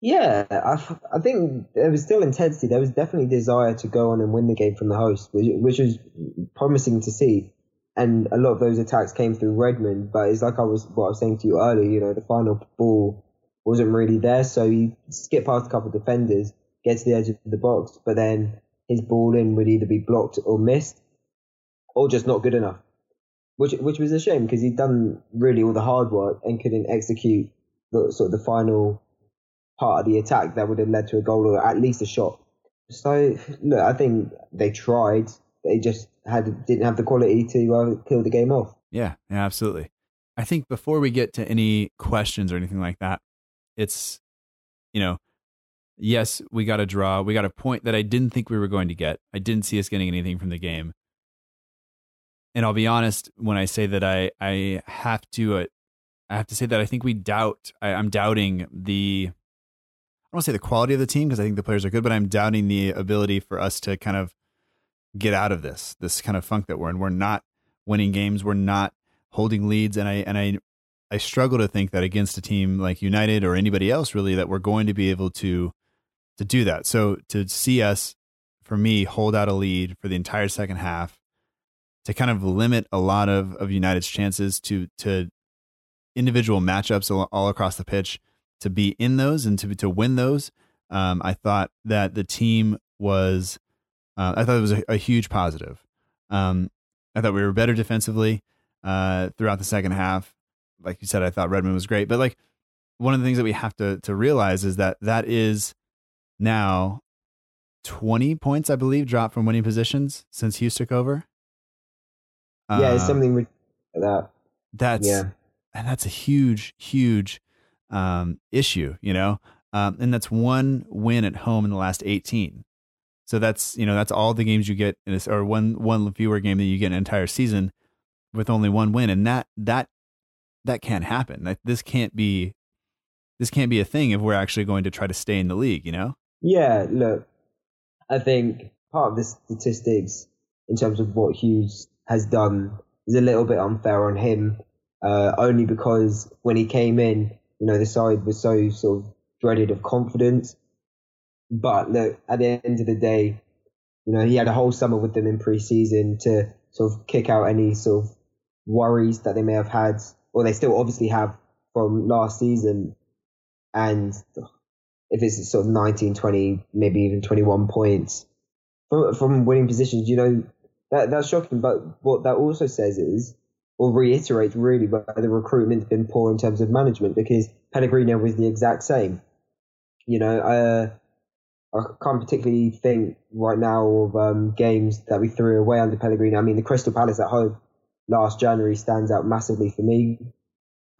Yeah, I, I think there was still intensity. There was definitely desire to go on and win the game from the host, which, which was promising to see and a lot of those attacks came through Redmond. But it's like I was what I was saying to you earlier. You know, the final ball wasn't really there, so you skip past a couple of defenders, get to the edge of the box, but then his ball in would either be blocked or missed, or just not good enough. Which which was a shame because he'd done really all the hard work and couldn't execute the sort of the final part of the attack that would have led to a goal or at least a shot. So look, I think they tried. They just had didn't have the quality to uh, kill the game off. Yeah, yeah, absolutely. I think before we get to any questions or anything like that, it's you know, yes, we got a draw. We got a point that I didn't think we were going to get. I didn't see us getting anything from the game. And I'll be honest when I say that I I have to uh, I have to say that I think we doubt. I, I'm doubting the. I don't want to say the quality of the team because I think the players are good, but I'm doubting the ability for us to kind of get out of this this kind of funk that we're in. We're not winning games. We're not holding leads, and I and I I struggle to think that against a team like United or anybody else really that we're going to be able to to do that. So to see us, for me, hold out a lead for the entire second half, to kind of limit a lot of of United's chances to to individual matchups all, all across the pitch, to be in those and to to win those. Um, I thought that the team was, uh, I thought it was a, a huge positive. Um, I thought we were better defensively uh, throughout the second half. Like you said, I thought Redmond was great, but like one of the things that we have to to realize is that that is now 20 points, I believe, dropped from winning positions since Hughes took over. Yeah, it's Uh, something like that. that's Yeah. and that's a huge, huge um, issue, you know. Um, and that's one win at home in the last 18. So that's you know that's all the games you get in this, or one one fewer game that you get an entire season with only one win, and that that that can't happen. That this can't be this can't be a thing if we're actually going to try to stay in the league, you know. Yeah, look, I think part of the statistics in terms of what Hughes has done is a little bit unfair on him, uh, only because when he came in, you know, the side was so sort of dreaded of confidence. But look, at the end of the day, you know, he had a whole summer with them in pre-season to sort of kick out any sort of worries that they may have had, or they still obviously have from last season. And if it's sort of 19, 20, maybe even 21 points from, from winning positions, you know, that that's shocking. But what that also says is, or reiterates really, where the recruitment's been poor in terms of management because Pellegrino was the exact same. You know, uh, I can't particularly think right now of um, games that we threw away under Pellegrino. I mean, the Crystal Palace at home last January stands out massively for me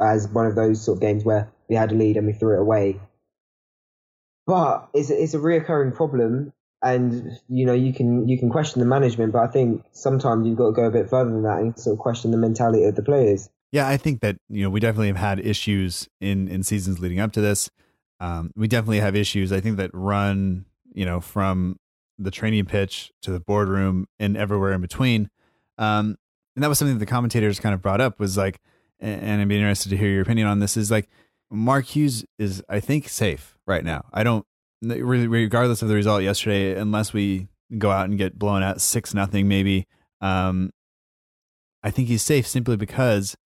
as one of those sort of games where we had a lead and we threw it away. But it's it's a reoccurring problem, and you know you can you can question the management, but I think sometimes you've got to go a bit further than that and sort of question the mentality of the players. Yeah, I think that you know we definitely have had issues in in seasons leading up to this. Um, we definitely have issues. I think that run you know from the training pitch to the boardroom and everywhere in between. Um, and that was something that the commentators kind of brought up was like, and I'd be interested to hear your opinion on this. Is like Mark Hughes is I think safe right now. I don't regardless of the result yesterday, unless we go out and get blown out six nothing maybe. Um, I think he's safe simply because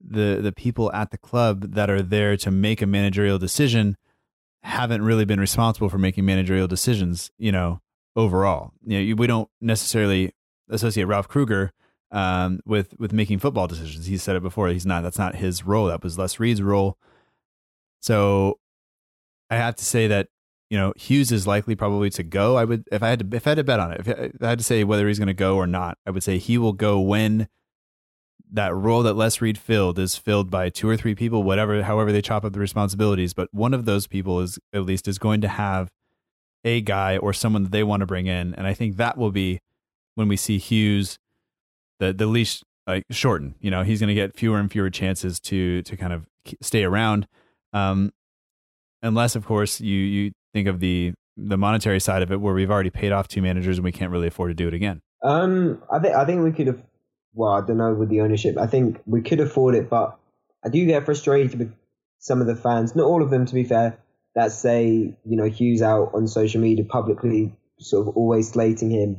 the the people at the club that are there to make a managerial decision haven't really been responsible for making managerial decisions. You know, overall, you know, you- we don't necessarily associate Ralph Krueger um, with with making football decisions. He said it before. He's not. That's not his role. That was Les Reed's role. So I have to say that you know Hughes is likely probably to go. I would if I had to if I had to bet on it. If I had to say whether he's going to go or not, I would say he will go when that role that Les Reed filled is filled by two or three people, whatever, however they chop up the responsibilities. But one of those people is at least is going to have a guy or someone that they want to bring in, and I think that will be when we see Hughes the the leash like shorten. You know, he's going to get fewer and fewer chances to to kind of stay around, um, unless of course you you think of the the monetary side of it, where we've already paid off two managers and we can't really afford to do it again. Um, I think I think we could have. Well, I don't know with the ownership. I think we could afford it, but I do get frustrated with some of the fans. Not all of them, to be fair, that say you know Hughes out on social media publicly, sort of always slating him.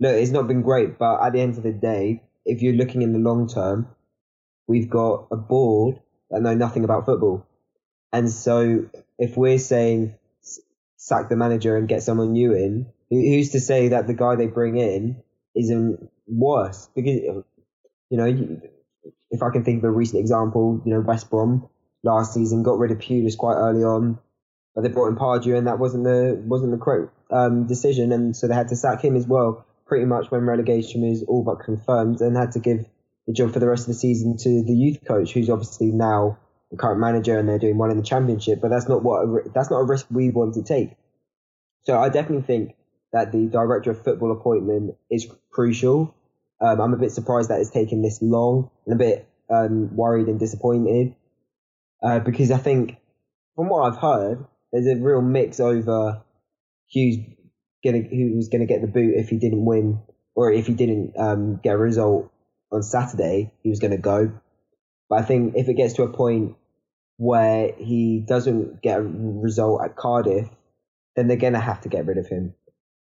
Look, it's not been great, but at the end of the day, if you're looking in the long term, we've got a board that know nothing about football, and so if we're saying sack the manager and get someone new in, who- who's to say that the guy they bring in isn't worse? Because you know, if I can think of a recent example, you know, West Brom last season. Got rid of Pulis quite early on, but they brought in Pardew, and that wasn't the wasn't the correct um, decision, and so they had to sack him as well. Pretty much when relegation was all but confirmed, and had to give the job for the rest of the season to the youth coach, who's obviously now the current manager, and they're doing well in the championship. But that's not what that's not a risk we want to take. So I definitely think that the director of football appointment is crucial. Um, I'm a bit surprised that it's taken this long, and a bit um, worried and disappointed uh, because I think, from what I've heard, there's a real mix over Hughes gonna who was to get the boot if he didn't win or if he didn't um, get a result on Saturday, he was to go. But I think if it gets to a point where he doesn't get a result at Cardiff, then they're going to have to get rid of him.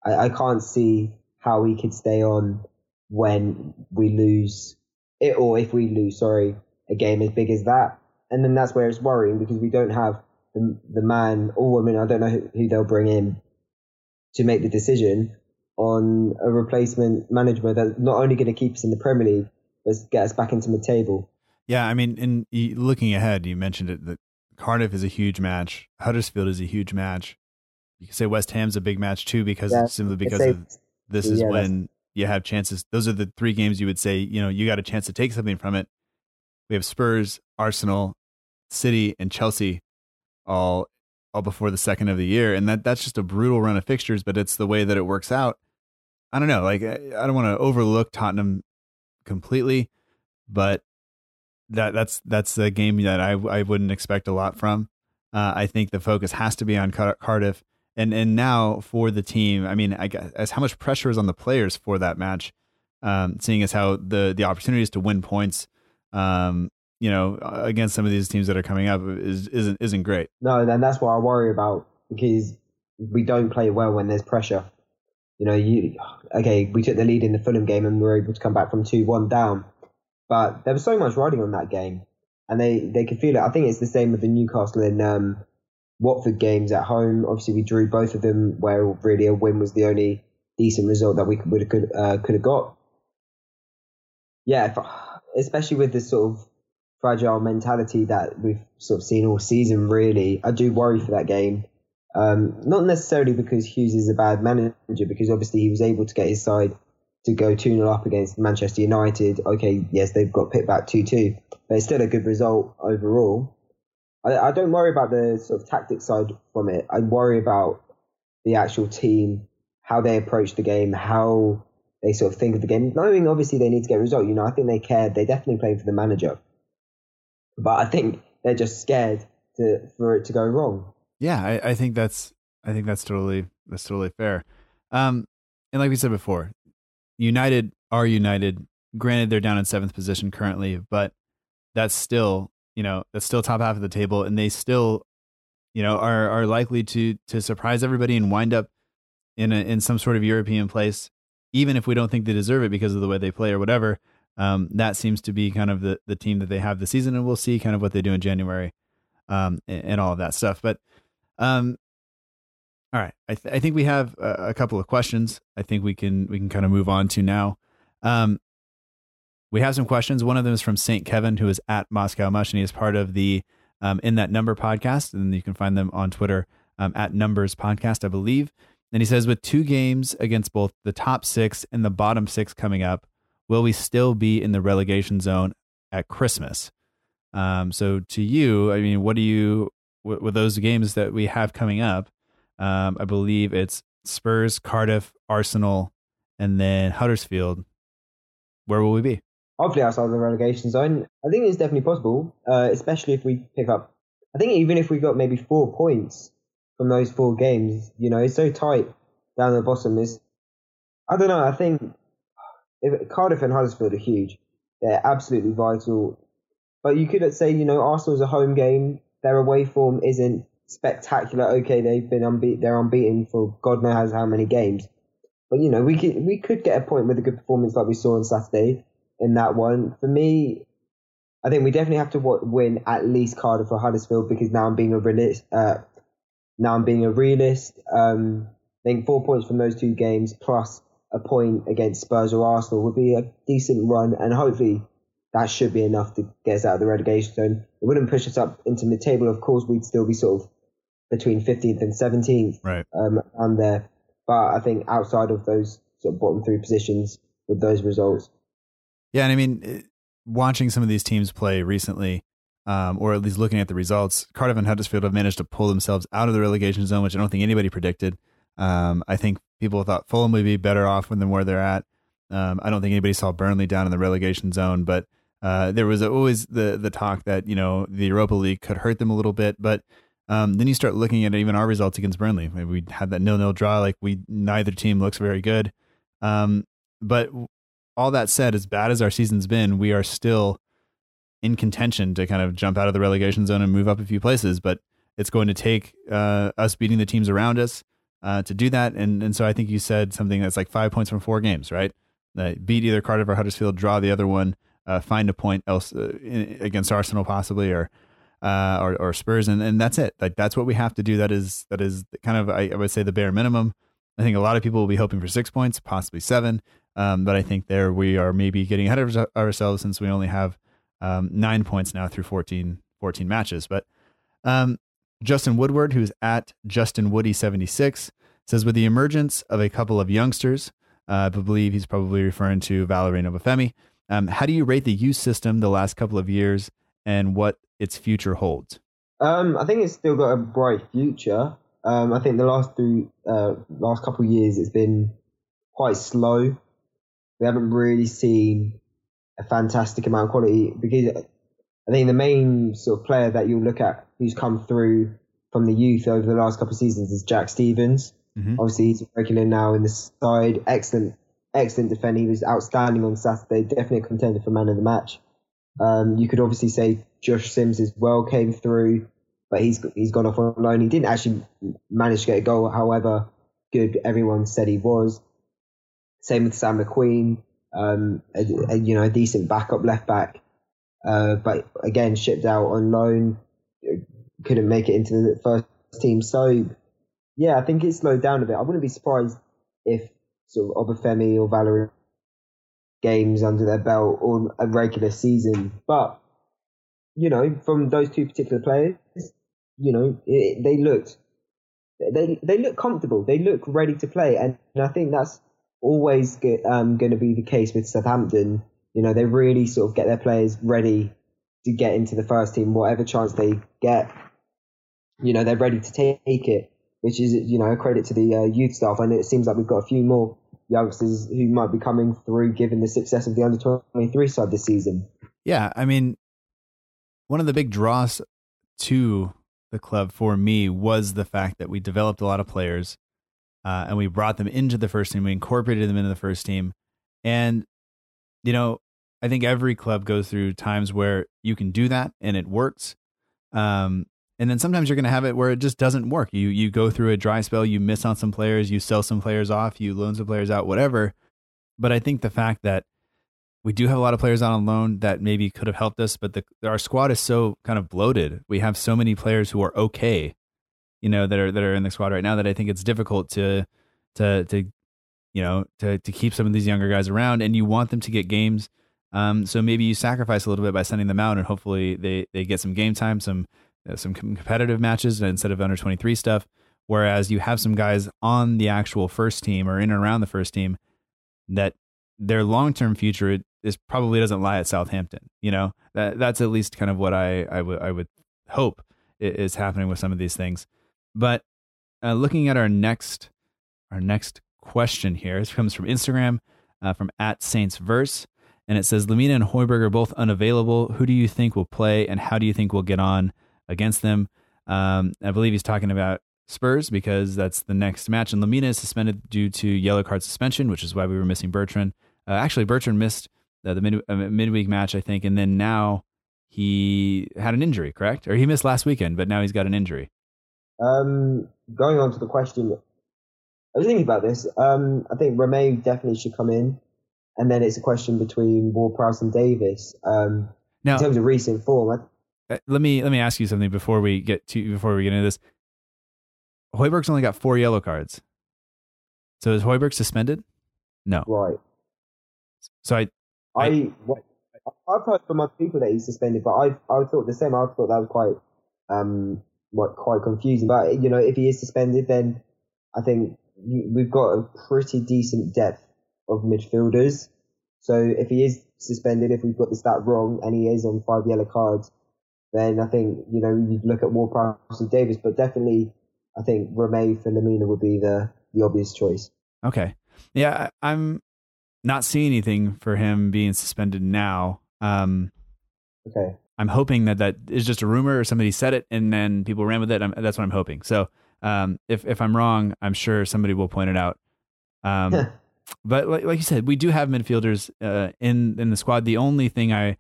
I, I can't see how he could stay on when we lose it, or if we lose, sorry, a game as big as that. And then that's where it's worrying because we don't have the, the man or woman, I don't know who, who they'll bring in to make the decision on a replacement manager that's not only going to keep us in the Premier League, but get us back into the table. Yeah, I mean, in looking ahead, you mentioned it that Cardiff is a huge match. Huddersfield is a huge match. You can say West Ham's a big match too because yeah, simply because of this is yeah, when you have chances. Those are the three games you would say you know you got a chance to take something from it. We have Spurs, Arsenal, City, and Chelsea all all before the second of the year, and that that's just a brutal run of fixtures. But it's the way that it works out. I don't know. Like I, I don't want to overlook Tottenham completely, but that that's that's a game that I I wouldn't expect a lot from. Uh, I think the focus has to be on Car- Cardiff, and and now for the team. I mean, I guess as how much pressure is on the players for that match, um, seeing as how the the opportunities to win points, um, you know, against some of these teams that are coming up is isn't isn't great. No, and that's what I worry about because we don't play well when there's pressure. You know, you okay, we took the lead in the Fulham game and we were able to come back from two one down, but there was so much riding on that game, and they they could feel it. I think it's the same with the Newcastle and um, Watford games at home. Obviously, we drew both of them, where really a win was the only decent result that we could could uh, could have got. Yeah, if, especially with this sort of fragile mentality that we've sort of seen all season. Really, I do worry for that game. Um, not necessarily because Hughes is a bad manager, because obviously he was able to get his side to go 2 0 up against Manchester United. Okay, yes, they've got pit back 2 2, but it's still a good result overall. I, I don't worry about the sort of tactic side from it. I worry about the actual team, how they approach the game, how they sort of think of the game. Knowing obviously they need to get a result, you know, I think they care. They're definitely playing for the manager, but I think they're just scared to for it to go wrong. Yeah, I, I think that's I think that's totally that's totally fair. Um, and like we said before, United are United. Granted, they're down in seventh position currently, but that's still you know that's still top half of the table, and they still you know are are likely to to surprise everybody and wind up in a, in some sort of European place, even if we don't think they deserve it because of the way they play or whatever. Um, that seems to be kind of the the team that they have this season, and we'll see kind of what they do in January um, and, and all of that stuff. But um, all right, I, th- I think we have a, a, couple of questions. I think we can we can kind of move on to now. Um, we have some questions. One of them is from Saint Kevin, who is at Moscow Mush, and he is part of the um, in that number podcast, and you can find them on Twitter um, at Numbers Podcast, I believe. And he says, with two games against both the top six and the bottom six coming up, will we still be in the relegation zone at Christmas? Um, so to you, I mean, what do you with, with those games that we have coming up, um, I believe it's Spurs, Cardiff, Arsenal, and then Huddersfield. Where will we be? Hopefully outside of the relegation zone. I think it's definitely possible, uh, especially if we pick up. I think even if we got maybe four points from those four games, you know, it's so tight down the bottom. Is I don't know. I think if Cardiff and Huddersfield are huge. They're absolutely vital. But you could say, you know, Arsenal's a home game their away form isn't spectacular. Okay, they've been unbeaten. They're unbeaten for God knows how many games. But you know, we could we could get a point with a good performance like we saw on Saturday in that one. For me, I think we definitely have to win at least Cardiff or Huddersfield because now I'm being a realist. Uh, now I'm being a realist. Um, I think four points from those two games plus a point against Spurs or Arsenal would be a decent run, and hopefully that should be enough to get us out of the relegation zone. It wouldn't push us up into mid-table. Of course, we'd still be sort of between 15th and 17th Right. um, around there. But I think outside of those sort of bottom three positions with those results, Yeah, and I mean, watching some of these teams play recently, um, or at least looking at the results, Cardiff and Huddersfield have managed to pull themselves out of the relegation zone, which I don't think anybody predicted. Um, I think people thought Fulham would be better off than where they're at. Um, I don't think anybody saw Burnley down in the relegation zone, but uh, there was always the the talk that you know the Europa League could hurt them a little bit. But um, then you start looking at even our results against Burnley. Maybe we had that nil nil draw. Like we neither team looks very good. Um, but all that said, as bad as our season's been, we are still in contention to kind of jump out of the relegation zone and move up a few places. But it's going to take uh, us beating the teams around us uh, to do that. And and so I think you said something that's like five points from four games, right? Uh, beat either Cardiff or Huddersfield, draw the other one, uh, find a point else uh, in, against Arsenal possibly, or uh, or, or Spurs, and, and that's it. Like that's what we have to do. That is that is kind of I, I would say the bare minimum. I think a lot of people will be hoping for six points, possibly seven. Um, but I think there we are maybe getting ahead of ourselves since we only have um, nine points now through 14, 14 matches. But um, Justin Woodward, who's at Justin Woody 76, says with the emergence of a couple of youngsters, uh, I believe he's probably referring to Valery Obafemi. Um, how do you rate the youth system the last couple of years and what its future holds? Um, I think it's still got a bright future. Um, I think the last three, uh, last couple of years, it's been quite slow. We haven't really seen a fantastic amount of quality because I think the main sort of player that you'll look at who's come through from the youth over the last couple of seasons is Jack Stephens. Mhm. Obviously, he's regular now in the side. Excellent, excellent defender. He was outstanding on Saturday. Definitely a contender for man of the match. Um, you could obviously say Josh Sims as well came through, but he's he's gone off on loan. He didn't actually manage to get a goal, however good everyone said he was. Same with Sam McQueen, um, a, a, you know, a decent backup left back, uh, but again shipped out on loan, couldn't make it into the first team. So yeah, I think it slowed down a bit. I wouldn't be surprised if sort of Obafemi or Valery games under their belt or a regular season. But you know, from those two particular players, you know, it, they looked they they look comfortable. They look ready to play, and, and I think that's always um, going to be the case with Southampton. You know, they really sort of get their players ready to get into the first team, whatever chance they get. You know, they're ready to take it, which is you know a credit to the uh, youth staff. And it seems like we've got a few more youngsters who might be coming through, given the success of the under twenty three side this season. Yeah, I mean, one of the big draws to the club for me was the fact that we developed a lot of players uh, and we brought them into the first team. We incorporated them into the first team. And, you know, I think every club goes through times where you can do that and it works. Um, and then sometimes you're going to have it where it just doesn't work. You you go through a dry spell, you miss on some players, you sell some players off, you loan some players out, whatever. But I think the fact that we do have a lot of players on loan that maybe could have helped us, but the, our squad is so kind of bloated. We have so many players who are okay, you know, that are that are in the squad right now that I think it's difficult to to to you know to to keep some of these younger guys around, and you want them to get games. Um, so maybe you sacrifice a little bit by sending them out, and hopefully they they get some game time, some some competitive matches instead of under twenty three stuff. Whereas you have some guys on the actual first team or in and around the first team that their long term future is probably doesn't lie at Southampton. You know that that's at least kind of what I I would hope is happening with some of these things. But uh, looking at our next our next question here, this comes from Instagram uh, from at Saints Verse, and it says Lemina and Højbjerg are both unavailable. Who do you think will play, and how do you think we'll get on against them? Um, I believe he's talking about Spurs because that's the next match, and Lemina is suspended due to yellow card suspension, which is why we were missing Bertrand. Uh, actually, Bertrand missed uh, the mid, uh, midweek match, I think, and then now he had an injury, correct? Or he missed last weekend, but now he's got an injury. Um, going on to the question, I was thinking about this. Um, I think Romeu definitely should come in, and then it's a question between Ward-Prowse and Davis. Um, Now, in terms of recent form, I, let me let me ask you something before we get to before we get into this. Højbjerg's only got four yellow cards. So is Højbjerg suspended? No. right. So I I, what, I've heard from other people that he's suspended, but I I thought the same. I thought that was quite um what quite confusing. But you know, if he is suspended, then I think we've got a pretty decent depth of midfielders. So if he is suspended, if we've got the stat wrong, and he is on five yellow cards, then I think you know you'd look at Ward-Prowse and Davis, but definitely I think Romeu for Lemina would be the the obvious choice. Okay, yeah, I'm not seeing anything for him being suspended now. Um, okay, I'm hoping that that is just a rumor or somebody said it and then people ran with it. I'm, that's what I'm hoping. So um, if if I'm wrong, I'm sure somebody will point it out. Um, [LAUGHS] but like, like, you said, we do have midfielders uh, in in the squad. The only thing I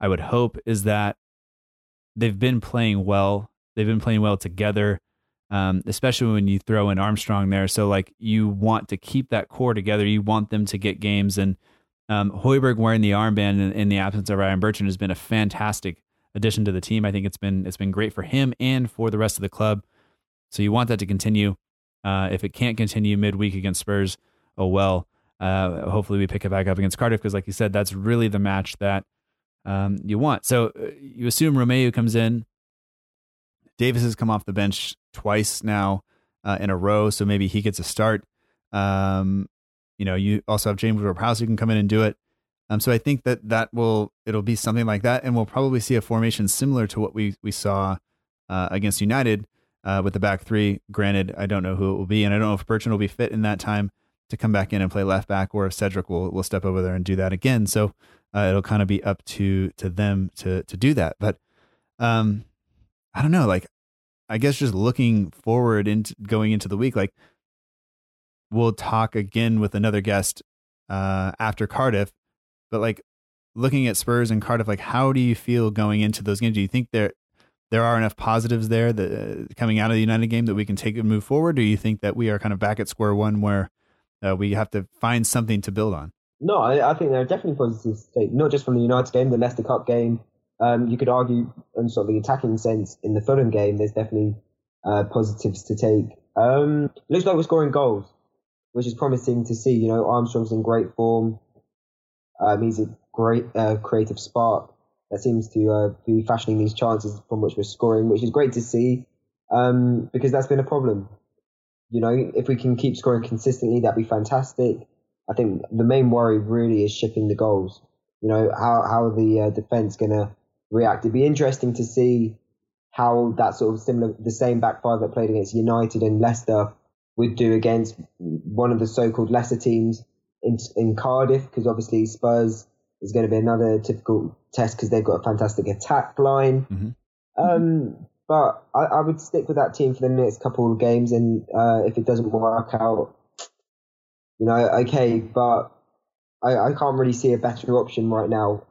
I would hope is that they've been playing well. They've been playing well together, um, especially when you throw in Armstrong there. So like you want to keep that core together. You want them to get games and um, Højbjerg wearing the armband in, in, the absence of Ryan Bertrand has been a fantastic addition to the team. I think it's been it's been great for him and for the rest of the club. So you want that to continue. Uh, if it can't continue midweek against Spurs, oh well. Uh, hopefully we pick it back up against Cardiff because, like you said, that's really the match that um, you want. So uh, you assume Romeu comes in. Davis has come off the bench twice now uh, in a row, so maybe he gets a start. Um, you know, you also have James Ward-Prowse who can come in and do it. Um, so I think that that will it'll be something like that, and we'll probably see a formation similar to what we we saw uh, against United uh, with the back three. Granted, I don't know who it will be, and I don't know if Bertrand will be fit in that time to come back in and play left back, or if Cedric will will step over there and do that again. So uh, it'll kind of be up to to them to to do that. But um, I don't know, like I guess just looking forward into going into the week, like we'll talk again with another guest uh, after Cardiff. But like looking at Spurs and Cardiff, like how do you feel going into those games? Do you think there there are enough positives there that uh, coming out of the United game that we can take and move forward? Or do you think that we are kind of back at square one where uh, we have to find something to build on? No, I, I think there are definitely positives, to take, not just from the United game, the Leicester Cup game. Um, you could argue, in sort of the attacking sense, in the Fulham game, there's definitely uh, positives to take. Um, looks like we're scoring goals which is promising to see. You know, Armstrong's in great form. Um, he's a great uh, creative spark that seems to uh, be fashioning these chances from which we're scoring, which is great to see um, because that's been a problem. You know, if we can keep scoring consistently, that'd be fantastic. I think the main worry really is shipping the goals. You know, how how the uh, defense gonna react. It'd be interesting to see how that sort of similar, the same back five that played against United and Leicester would do against one of the so-called lesser teams in, in Cardiff, because obviously Spurs is going to be another typical test because they've got a fantastic attack line. Mm-hmm. Um, but I, I, would stick with that team for the next couple of games, and uh, if it doesn't work out, you know, okay. But I, I can't really see a better option right now.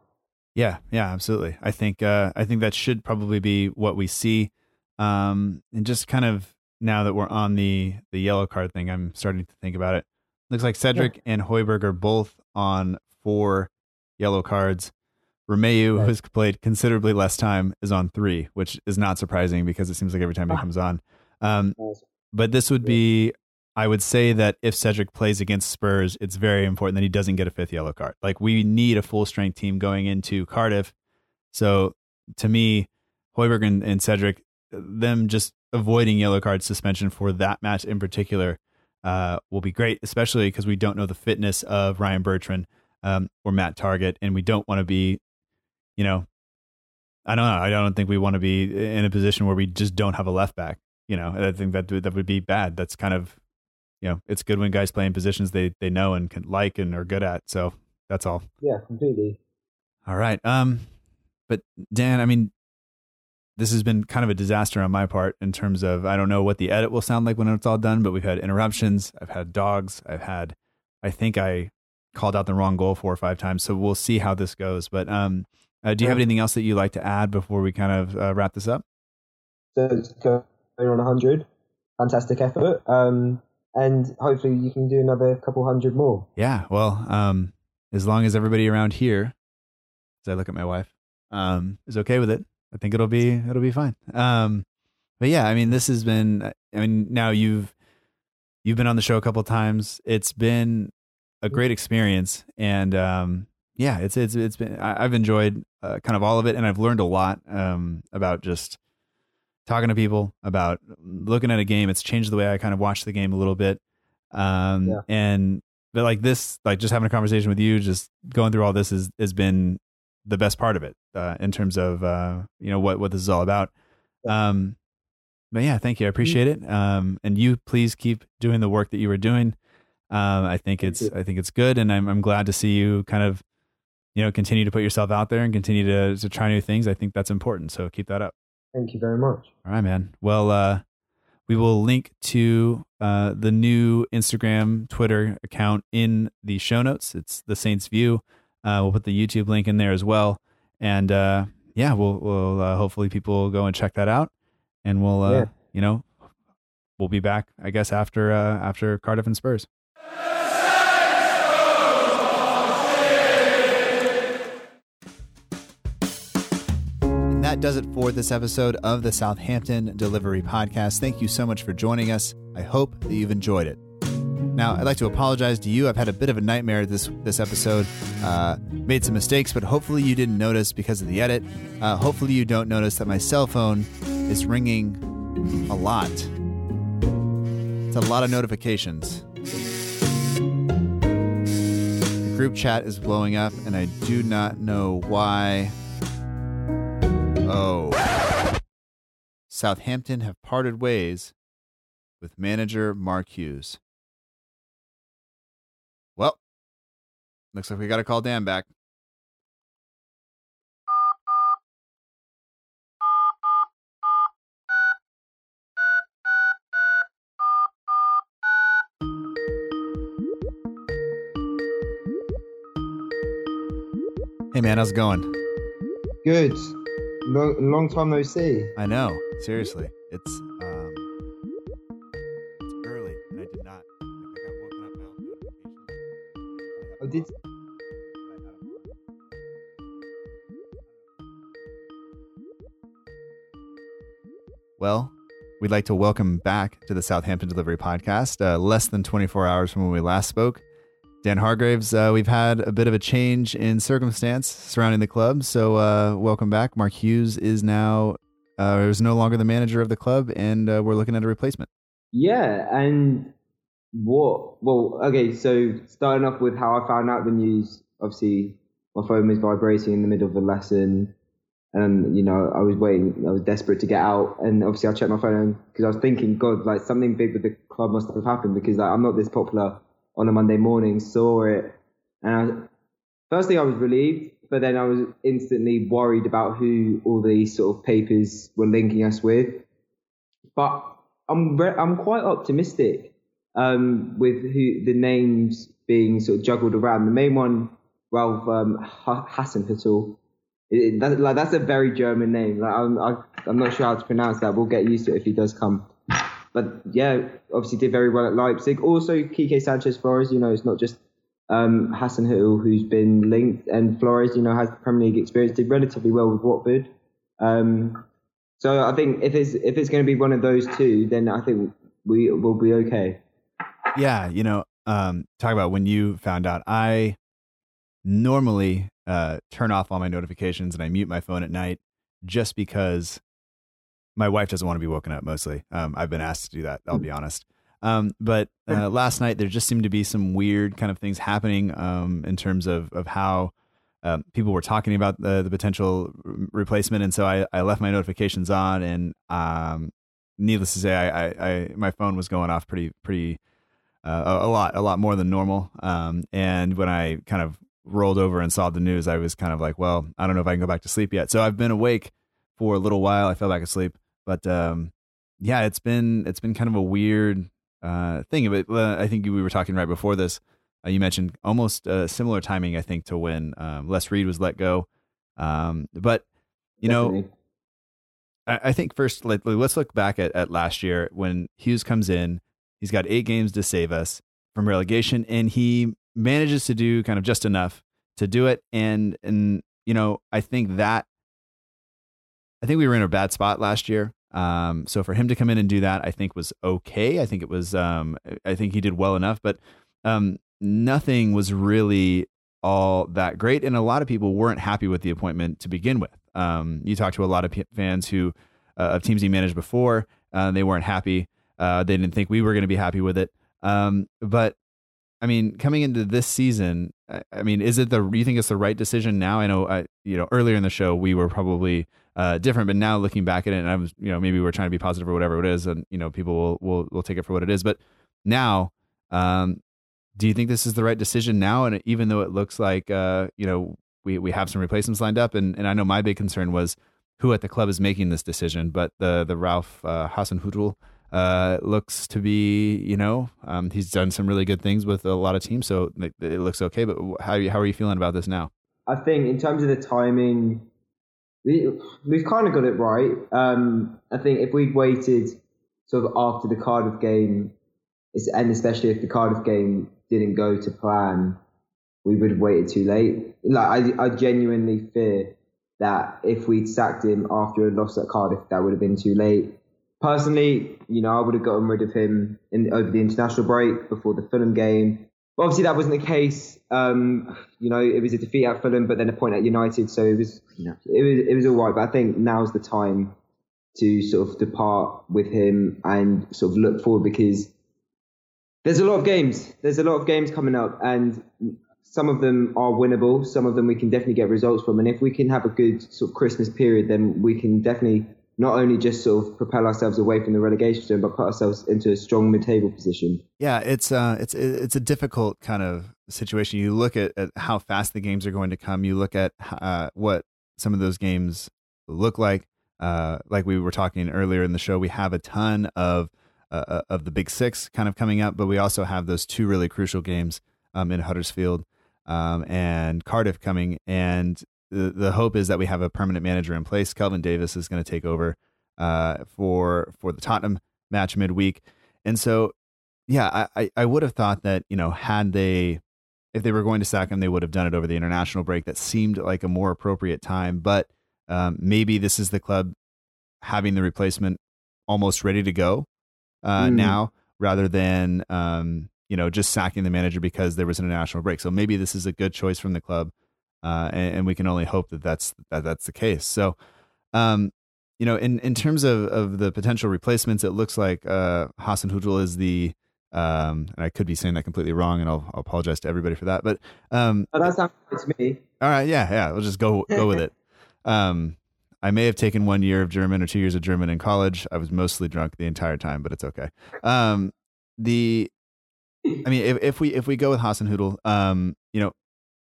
Yeah, yeah, absolutely. I think uh, I think that should probably be what we see, um, and just kind of now that we're on the the yellow card thing, I'm starting to think about it. Looks like Cedric yeah. and Højbjerg are both on four yellow cards. Romeu, right. who's played considerably less time, is on three, which is not surprising because it seems like every time he ah. comes on. Um, but this would be, I would say that if Cedric plays against Spurs, it's very important that he doesn't get a fifth yellow card. Like we need a full strength team going into Cardiff. So to me, Højbjerg and, and Cedric, them just avoiding yellow card suspension for that match in particular uh, will be great, especially because we don't know the fitness of Ryan Bertrand um, or Matt Targett, and we don't want to be, you know, I don't know. I don't think we want to be in a position where we just don't have a left back. You know, I think that that would be bad. That's kind of, you know, it's good when guys play in positions they they know and can like and are good at. So that's all. Yeah, completely. All right. Um, but Dan, I mean, this has been kind of a disaster on my part in terms of I don't know what the edit will sound like when it's all done, but we've had interruptions. I've had dogs. I've had, I think I called out the wrong goal four or five times. So we'll see how this goes. But um, uh, do you have anything else that you'd like to add before we kind of uh, wrap this up? So it's going on 100. Fantastic effort. Um, and hopefully you can do another couple hundred more. Yeah. Well, um, as long as everybody around here, as I look at my wife, um, is okay with it, I think it'll be it'll be fine. Um, but yeah, I mean, this has been. I mean, now you've you've been on the show a couple times. It's been a great experience, and um, yeah, it's it's it's been I, have enjoyed uh, kind of all of it, and I've learned a lot um, about just talking to people about looking at a game. It's changed the way I kind of watch the game a little bit, um, yeah. and but like this, like just having a conversation with you, just going through all this has has been the best part of it uh, in terms of uh, you know what what this is all about. Um, but yeah, thank you. I appreciate it. Um, and you please keep doing the work that you were doing. Um, I think it's I think it's good, and I'm I'm glad to see you kind of you know continue to put yourself out there and continue to to try new things. I think that's important. So keep that up. Thank you very much. All right, man. Well, uh, we will link to uh, the new Instagram, Twitter account in the show notes. It's the Saints View. Uh, we'll put the YouTube link in there as well, and uh, yeah, we'll we'll uh, hopefully people will go and check that out, and we'll uh, yeah. you know we'll be back I guess after uh, after Cardiff and Spurs. That does it for this episode of the Southampton Delivery Podcast. Thank you so much for joining us. I hope that you've enjoyed it. Now, I'd like to apologize to you. I've had a bit of a nightmare this this episode. Uh, made some mistakes, but hopefully you didn't notice because of the edit. Uh, hopefully you don't notice that my cell phone is ringing a lot. It's a lot of notifications. The group chat is blowing up, and I do not know why. Oh. Southampton have parted ways with manager Mark Hughes. Well, looks like we got to call Dan back. Hey man, how's it going? Good. Long, long time no see. I know. Seriously, it's um, it's early, and I did not. I got woken up. Oh, did. Well, we'd like to welcome back to the Southampton Delivery Podcast. Uh, less than 24 hours from when we last spoke. Dan Hargraves, uh, we've had a bit of a change in circumstance surrounding the club. So, uh, welcome back. Mark Hughes is now uh, is no longer the manager of the club, and uh, we're looking at a replacement. Yeah, and what? Well, okay. So, starting off with how I found out the news. Obviously, my phone was vibrating in the middle of a lesson, and you know, I was waiting. I was desperate to get out, and obviously, I checked my phone because I was thinking, God, like something big with the club must have happened because like, I'm not this popular on a Monday morning, saw it, and I, firstly I was relieved, but then I was instantly worried about who all these sort of papers were linking us with. But I'm re- I'm quite optimistic um, with who the names being sort of juggled around. The main one, Ralph um, Hasenhüttl. that, like that's a very German name. Like I'm, I, I'm not sure how to pronounce that. We'll get used to it if he does come. But yeah, obviously did very well at Leipzig. Also, Quique Sanchez Flores, you know, it's not just um, Hasenhüttl who's been linked, and Flores, you know, has Premier League experience, did relatively well with Watford. Um, so I think if it's if it's going to be one of those two, then I think we will be okay. Yeah, you know, um, talk about when you found out. I normally uh, turn off all my notifications and I mute my phone at night just because my wife doesn't want to be woken up mostly. Um, I've been asked to do that. I'll be hmm. honest. Um, but uh, last night there just seemed to be some weird kind of things happening um, in terms of of how um, people were talking about the, the potential replacement, and so I, I left my notifications on, and um, needless to say, I, I, I, my phone was going off pretty pretty uh, a, a, lot a lot more than normal. Um, and when I kind of rolled over and saw the news, I was kind of like, well, I don't know if I can go back to sleep yet. So I've been awake for a little while. I fell back asleep. But um, yeah, it's been it's been kind of a weird uh, thing. But uh, I think we were talking right before this. Uh, you mentioned almost uh, similar timing, I think, to when um, Les Reed was let go. Um, but you Definitely. know, I, I, think first let, us look back at, at last year when Hughes comes in. He's got eight games to save us from relegation, and he manages to do kind of just enough to do it. And and you know, I think that I think we were in a bad spot last year. Um, so for him to come in and do that, I think was okay. I think it was, um, I think he did well enough, but um, nothing was really all that great, and a lot of people weren't happy with the appointment to begin with. Um, you talked to a lot of p- fans who uh, of teams he managed before, uh, they weren't happy. Uh, they didn't think we were going to be happy with it. Um, but I mean, coming into this season, I, I mean, is it the you think it's the right decision now? I know, I, you know, earlier in the show we were probably uh, different, but now looking back at it, and I was, you know, maybe we're trying to be positive or whatever it is, and you know, people will will will take it for what it is. But now, um, do you think this is the right decision now? And even though it looks like, uh, you know, we we have some replacements lined up, and and I know my big concern was who at the club is making this decision, but the the Ralph uh, Hasenhüttl uh, looks to be, you know, um, he's done some really good things with a lot of teams, so it, it looks okay. But how how are you feeling about this now? I think in terms of the timing, we, we've kind of got it right. Um, I think if we'd waited sort of after the Cardiff game, and especially if the Cardiff game didn't go to plan, we would have waited too late. Like I, I genuinely fear that if we'd sacked him after a loss at Cardiff, that would have been too late. Personally, you know, I would have gotten rid of him in, over the international break before the Fulham game. But obviously, that wasn't the case. Um, you know, it was a defeat at Fulham, but then a point at United, so it was, you know, it was it was all right. But I think now's the time to sort of depart with him and sort of look forward because there's a lot of games. There's a lot of games coming up, and some of them are winnable. Some of them we can definitely get results from. And if we can have a good sort of Christmas period, then we can definitely not only just sort of propel ourselves away from the relegation zone, but put ourselves into a strong mid-table position. Yeah, it's uh, it's it's a difficult kind of situation. You look at, at how fast the games are going to come. You look at uh, what some of those games look like. Uh, like we were talking earlier in the show, we have a ton of uh, uh, of the Big Six kind of coming up, but we also have those two really crucial games um, in Huddersfield um, and Cardiff coming. And the, the hope is that we have a permanent manager in place. Kelvin Davis is going to take over uh, for for the Tottenham match midweek, and so yeah, I, I would have thought that you know had they if they were going to sack him, they would have done it over the international break. That seemed like a more appropriate time, but um, maybe this is the club having the replacement almost ready to go uh, mm. now, rather than um, you know just sacking the manager because there was an international break. So maybe this is a good choice from the club uh, and, and, we can only hope that that's that that's the case. So, um, you know, in in terms of of the potential replacements, it looks like uh, Hasenhüttl is the um, and I could be saying that completely wrong, and I'll, I'll apologize to everybody for that. But um, oh, that's not to me. All right, yeah, yeah, we'll just go go with it. [LAUGHS] Um, I may have taken one year of German or two years of German in college. I was mostly drunk the entire time, but it's okay. Um, the, I mean, if, if we if we go with Hasenhüttl, um, you know,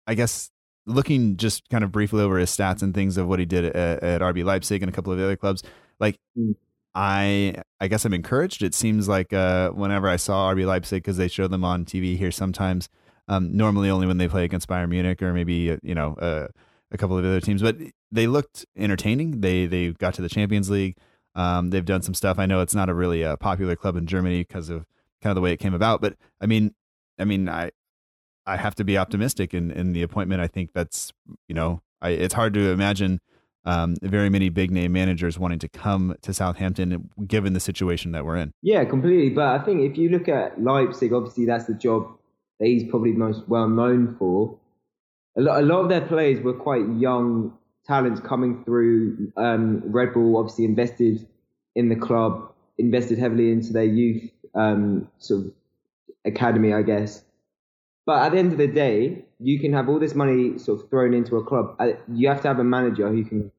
I guess looking just kind of briefly over his stats and things of what he did at, at RB Leipzig and a couple of the other clubs, like mm. I I guess I'm encouraged. It seems like uh, whenever I saw RB Leipzig because they show them on TV here sometimes, um, normally only when they play against Bayern Munich or maybe uh, you know uh, a couple of other teams, but they looked entertaining. They they got to the Champions League. Um, they've done some stuff. I know it's not a really uh, popular club in Germany because of kind of the way it came about, but I mean, I mean, I I have to be optimistic in, in the appointment. I think that's, you know, I, it's hard to imagine um, very many big name managers wanting to come to Southampton given the situation that we're in. Yeah, completely. But I think if you look at Leipzig, obviously that's the job that he's probably most well known for. A lot, a lot of their players were quite young talents coming through. Um, Red Bull obviously invested in the club, invested heavily into their youth um, sort of academy, I guess. But at the end of the day, you can have all this money sort of thrown into a club. Uh, you have to have a manager who can.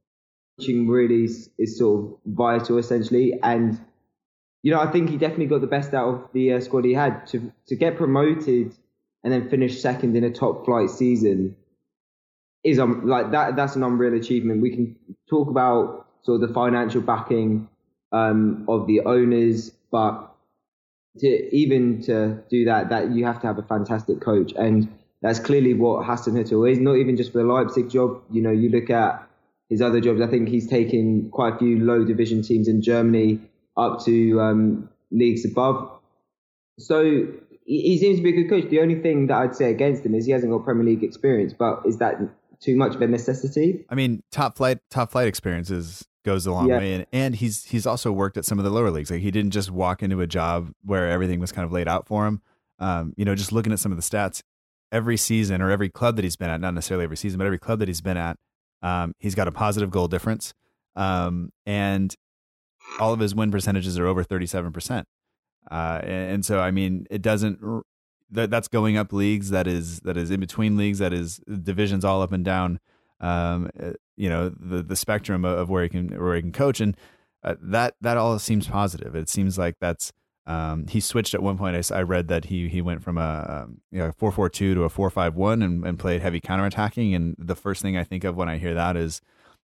Coaching really is, sort of vital, essentially. And you know, I think he definitely got the best out of the uh, squad he had to to get promoted and then finish second in a top flight season is um, like that. That's an unreal achievement. We can talk about sort of the financial backing um, of the owners, but to even to do that, that you have to have a fantastic coach, and that's clearly what Hasenhüttl is. Not even just for the Leipzig job. You know, you look at his other jobs. I think he's taken quite a few low division teams in Germany up to um, leagues above. So he seems to be a good coach. The only thing that I'd say against him is he hasn't got Premier League experience. But is that too much of a necessity? I mean, top flight top flight experience is goes a long yeah. way. And, and he's he's also worked at some of the lower leagues. Like he didn't just walk into a job where everything was kind of laid out for him. Um, you know, just looking at some of the stats, every season or every club that he's been at, not necessarily every season, but every club that he's been at, um, he's got a positive goal difference. Um, and all of his win percentages are over 37%. Uh, and, and, so, I mean, it doesn't, that, that's going up leagues. That is, that is in between leagues. That is divisions all up and down, um, uh, you know, the, the spectrum of where he can, where he can coach. And uh, that, that all seems positive. It seems like that's, um, he switched at one point. I, I, read that he he went from a um, you know, four four two to a four five one and, and played heavy counterattacking. And the first thing I think of when I hear that is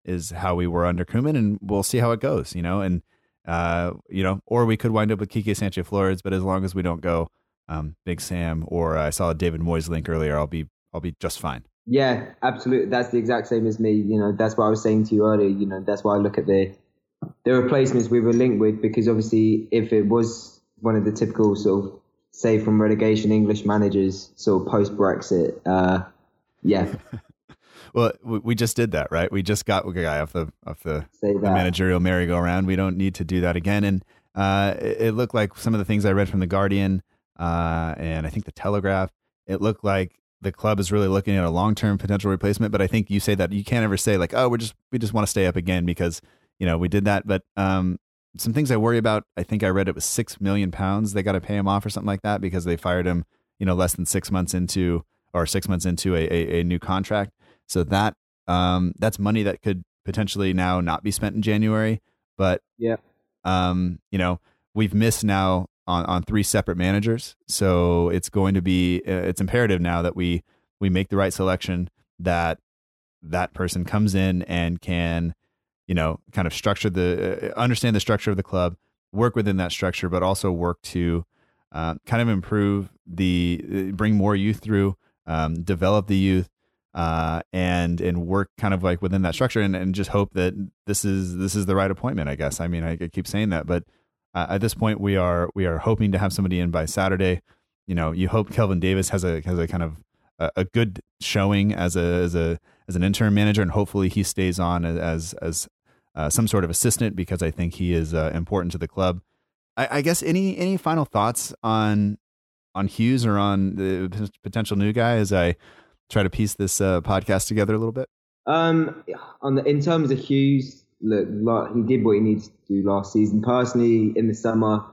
is how we were under Koeman, and we'll see how it goes. You know, and uh, you know, or we could wind up with Quique Sanchez Flores, but as long as we don't go um, Big Sam or uh, I saw David Moyes link earlier, I'll be I'll be just fine. Yeah, absolutely. That's the exact same as me. You know, that's what I was saying to you earlier. You know, that's why I look at the the replacements we were linked with because obviously if it was one of the typical sort of save from relegation English managers, sort of post Brexit. Uh, yeah. [LAUGHS] well, we just did that, right? We just got a guy off the off the, the managerial merry-go-round. We don't need to do that again. And uh, it, it, looked like some of the things I read from the Guardian uh, and I think the Telegraph. It looked like the club is really looking at a long-term potential replacement. But I think you say that you can't ever say like, oh, we're just we just want to stay up again because you know we did that. But um, some things I worry about. I think I read it was six million pounds they got to pay him off or something like that because they fired him, you know, less than six months into or six months into a, a, a new contract. So that um, that's money that could potentially now not be spent in January. But yeah, um, you know, we've missed now on on three separate managers, so it's going to be uh, it's imperative now that we we make the right selection that that person comes in and can you know, kind of structure the, uh, understand the structure of the club, work within that structure, but also work to uh, kind of improve the, uh, bring more youth through, um, develop the youth, uh, and and work kind of like within that structure, and, and just hope that this is this is the right appointment. I guess. I mean, I, I keep saying that, but uh, at this point, we are we are hoping to have somebody in by Saturday. You know, you hope Kelvin Davis has a has a kind of a, a good showing as a as a as an interim manager, and hopefully he stays on as as uh, some sort of assistant because I think he is uh, important to the club. I, I, guess any any final thoughts on on Hughes or on the potential new guy as I try to piece this uh, podcast together a little bit. Um, on the, in terms of Hughes, look, like, he did what he needed to do last season. Personally, in the summer,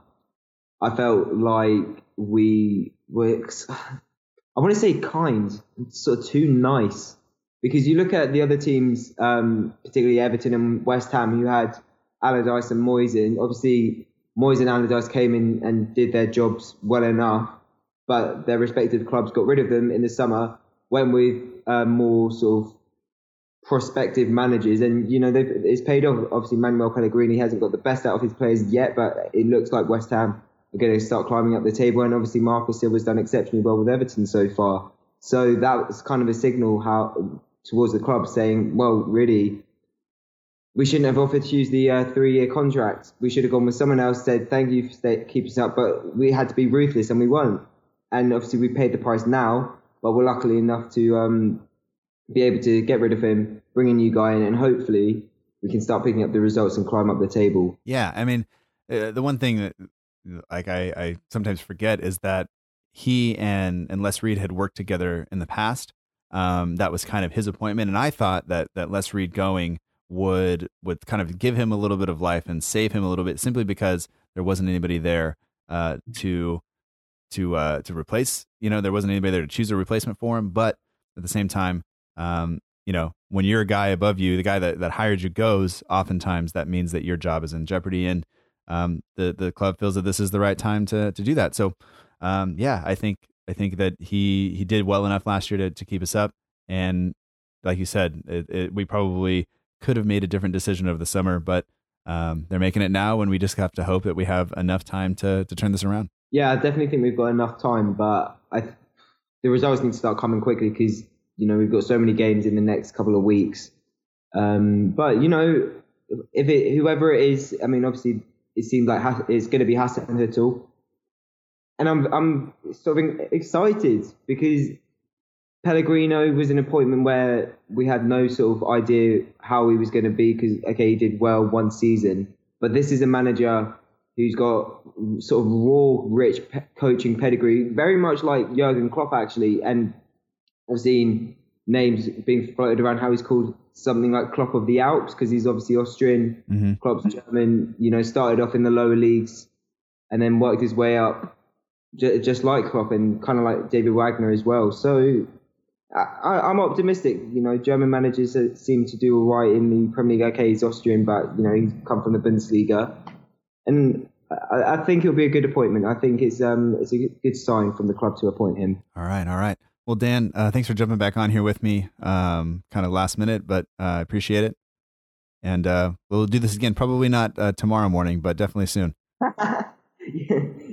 I felt like we were. [SIGHS] I want to say kind, sort of too nice because you look at the other teams, um, particularly Everton and West Ham, who had Allardyce and Moyes in. Obviously, Moyes and Allardyce came in and did their jobs well enough, but their respective clubs got rid of them in the summer. Went with uh, more sort of prospective managers, and you know it's paid off. Obviously, Manuel Pellegrini hasn't got the best out of his players yet, but it looks like West Ham are going to start climbing up the table, and obviously Marco Silva's done exceptionally well with Everton so far. So that was kind of a signal how towards the club saying, well, really, we shouldn't have offered Hughes the uh, three-year contract. We should have gone with someone else. Said thank you for stay, keeping us up, but we had to be ruthless, and we weren't. And obviously, we paid the price now, but we're luckily enough to um, be able to get rid of him, bring a new guy in, and hopefully we can start picking up the results and climb up the table. Yeah, I mean, uh, the one thing that like I, I sometimes forget is that he and and Les Reed had worked together in the past, um, that was kind of his appointment, and I thought that that Les Reed going would would kind of give him a little bit of life and save him a little bit, simply because there wasn't anybody there uh, to to uh, to replace. You know, there wasn't anybody there to choose a replacement for him. But at the same time, um, you know, when you're a guy above you, the guy that, that hired you goes, oftentimes that means that your job is in jeopardy, and um, the the club feels that this is the right time to to do that. So, um, yeah, I think I think that he he did well enough last year to to keep us up. And like you said, it, it, we probably could have made a different decision over the summer, but um, they're making it now, and we just have to hope that we have enough time to to turn this around. Yeah, I definitely think we've got enough time, but I the results need to start coming quickly because you know we've got so many games in the next couple of weeks. Um, but you know, if it whoever it is, I mean, obviously it seems like it's going to be Hasenhüttl and I'm I'm sort of excited because Pellegrino was an appointment where we had no sort of idea how he was going to be because okay he did well one season, but this is a manager who's got sort of raw, rich pe- coaching pedigree, very much like Jurgen Klopp actually, and I've seen names being floated around how he's called something like Klopp of the Alps because he's obviously Austrian. Mm-hmm. Klopp's German. You know, started off in the lower leagues and then worked his way up, j- just like Klopp and kind of like David Wagner as well. So I, am optimistic. You know, German managers seem to do all right in the Premier League. Okay, he's Austrian, but you know he's come from the Bundesliga, and I, I think it'll be a good appointment. I think it's um it's a good sign from the club to appoint him. All right, all right. Well, Dan, uh, thanks for jumping back on here with me. Um, kind of last minute, but uh, I appreciate it. And uh, we'll do this again. Probably not uh, tomorrow morning, but definitely soon. [LAUGHS]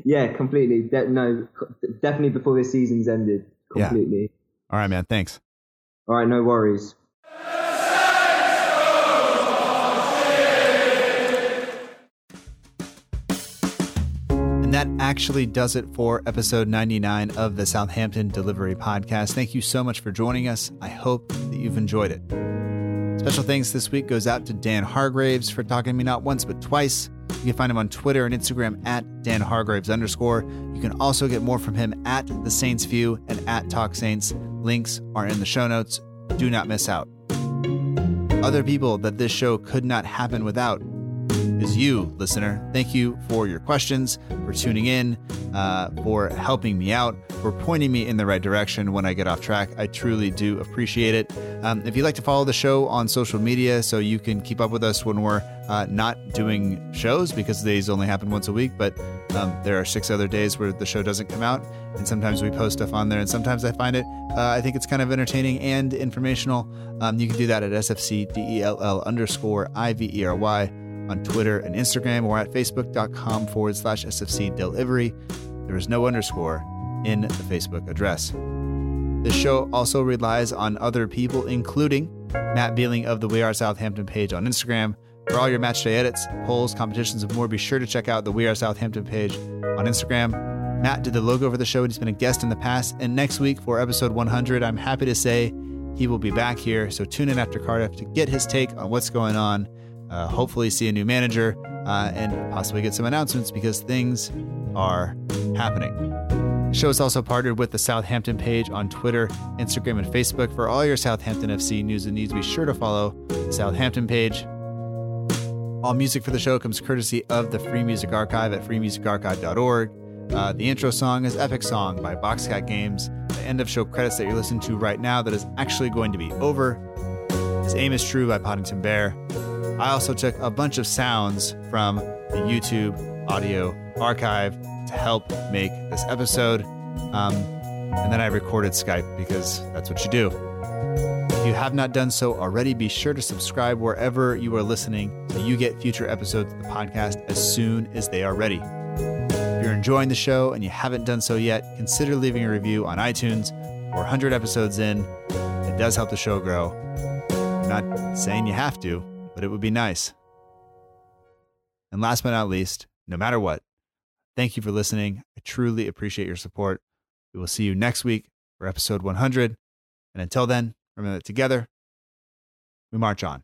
yeah, completely. De- no, definitely before the season's ended. Completely. Yeah. All right, man. Thanks. All right, no worries. That actually does it for episode 99 of the Southampton Delivery Podcast. Thank you so much for joining us. I hope that you've enjoyed it. Special thanks this week goes out to Dan Hargraves for talking to me not once but twice. You can find him on Twitter and Instagram at Dan Hargraves underscore. You can also get more from him at The Saints View and at Talk Saints. Links are in the show notes. Do not miss out. Other people that this show could not happen without is you, listener. Thank you for your questions, for tuning in, uh, for helping me out, for pointing me in the right direction when I get off track. I truly do appreciate it. Um, if you'd like to follow the show on social media so you can keep up with us when we're uh, not doing shows because these only happen once a week, but um, there are six other days where the show doesn't come out. And sometimes we post stuff on there, and sometimes I find it, uh, I think it's kind of entertaining and informational. Um, you can do that at SFCDELL underscore IVERY on Twitter and Instagram or at facebook.com forward slash SFC delivery. There is no underscore in the Facebook address. This show also relies on other people, including Matt Beeling of the We Are Southampton page on Instagram. For all your match day edits, polls, competitions, and more, be sure to check out the We Are Southampton page on Instagram. Matt did the logo for the show and he's been a guest in the past. And next week for episode 100, I'm happy to say he will be back here. So tune in after Cardiff to get his take on what's going on uh, hopefully see a new manager, uh, and possibly get some announcements because things are happening. The show is also partnered with the Southampton page on Twitter, Instagram, and Facebook. For all your Southampton FC news and needs, be sure to follow the Southampton page. All music for the show comes courtesy of the Free Music Archive at freemusicarchive.org. Uh, the intro song is Epic Song by Boxcat Games. The end of show credits that you're listening to right now that is actually going to be over is Aim is True by Poddington Bear. I also took a bunch of sounds from the YouTube audio archive to help make this episode. Um, and then I recorded Skype because that's what you do. If you have not done so already, be sure to subscribe wherever you are listening so you get future episodes of the podcast as soon as they are ready. If you're enjoying the show and you haven't done so yet, consider leaving a review on iTunes. We're 100 episodes in. It does help the show grow. I'm not saying you have to, but it would be nice. And last but not least, no matter what, thank you for listening. I truly appreciate your support. We will see you next week for episode 100. And until then, remember that together, we march on.